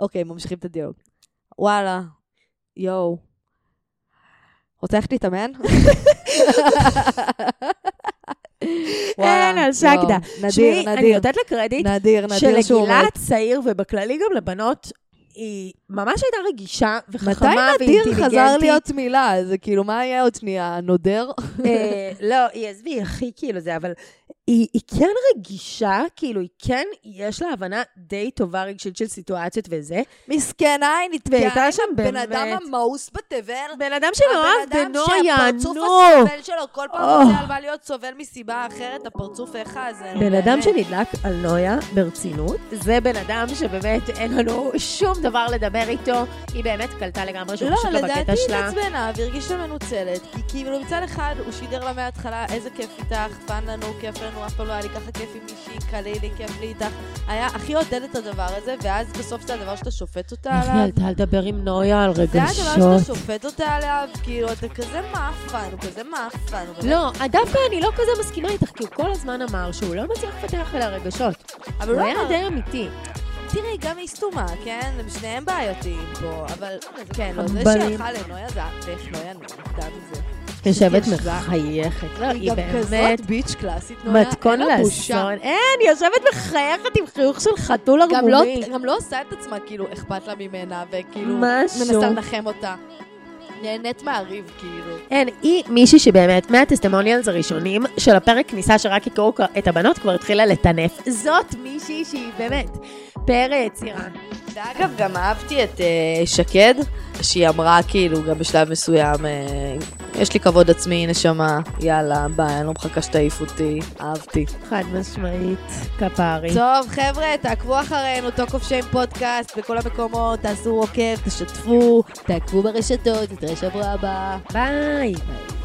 אוקיי, ממשיכים את הדיאלוג. וואלה, יואו. רוצה ללכת להתאמן? אין, על שקדה. נדיר, אני נדיר. נותנת לה קרדיט, נדיר, נדיר שהוא שלגילה מת. צעיר, ובכללי גם לבנות, היא ממש הייתה רגישה מתי וחכמה נדיר ואינטליגנטית. חזר להיות מילה? זה כאילו, מה יהיה עוד שנייה? נודר? אה, לא, היא עזבי, הכי כאילו זה, אבל היא, היא כן רגישה, כאילו, היא כן, יש לה הבנה די טובה רגשית של סיטואציות וזה. מסכנה, היא נתקעה שם עם הבן באמת- אדם המאוס בתבל. בן אדם שמאוהב הבן אדם בנויה, שהפרצוף נו. הסובל שלו כל פעם או. רוצה על מה להיות סובל מסיבה אחרת, הפרצוף איך זה. נו, בן אדם. שנדלק על נויה ברצינות, זה בן אדם שבאמת אין לנו שום דבר לדבר איתו. היא באמת קלטה לגמרי שהוא לא, פשוט לא לדעתי בקטע היא שלה. התעצבנה והרגישה מנוצלת. כי כאילו מצד אחד הוא שידר לה מההתחלה איזה כיף איתך, fun לנו, כיף לנו, אף פעם לא היה לי ככה כיף עם מישהי, קל לי, כיף לי איתך. היה הכי עודד את הדבר הזה, ואז בסוף זה הדבר שאתה שופט אותה עליו. עלתה לדבר עם נויה על זה הדבר רגשות? שאתה שופט אותה עליו, כאילו, אתה כזה מאפן, הוא כזה מאפן. לא, דווקא אני לא כזה מסכימה איתך, כי הוא כל הזמן אמר שהוא לא מצליח לפתח אליה רגשות. אבל הוא לא היה די אמיתי. תראי, גם היא סתומה, כן? הם שניהם בעייתיים פה, אבל כן, לא, זה. שהלכה לנויה זה ואיך נויה נהנתה מזה. יושבת. מחייכת. לא, היא היא גם באמת כזאת ביץ' קלאסית, נויה. מתכון. לאסון. אין, היא יושבת מחייכת עם חיוך של חתול לא, ערמומי. גם לא עושה את עצמה כאילו אכפת לה ממנה, וכאילו משהו. מנסה לנחם אותה. נהנית מהריב, כאילו. אין, היא מישהי שבאמת, מהטסטימוניאלס הראשונים של הפרק כניסה שרק יקראו את הבנות, כבר התחילה לטנף. זאת מישהי שהיא באמת פאר יצירה. ואגב, גם אהבתי את אה, שקד, שהיא אמרה כאילו גם בשלב מסוים, אה, יש לי כבוד עצמי, נשמה, יאללה, ביי, אני לא מחכה שתעיף אותי, אהבתי. חד משמעית, כפרי. טוב, חבר'ה, תעקבו אחרינו, Talk of Shame פודקאסט, בכל המקומות, תעשו עוקב, תשתפו, תעקבו ברשתות, נתראה שבוע הבא. ביי. ביי.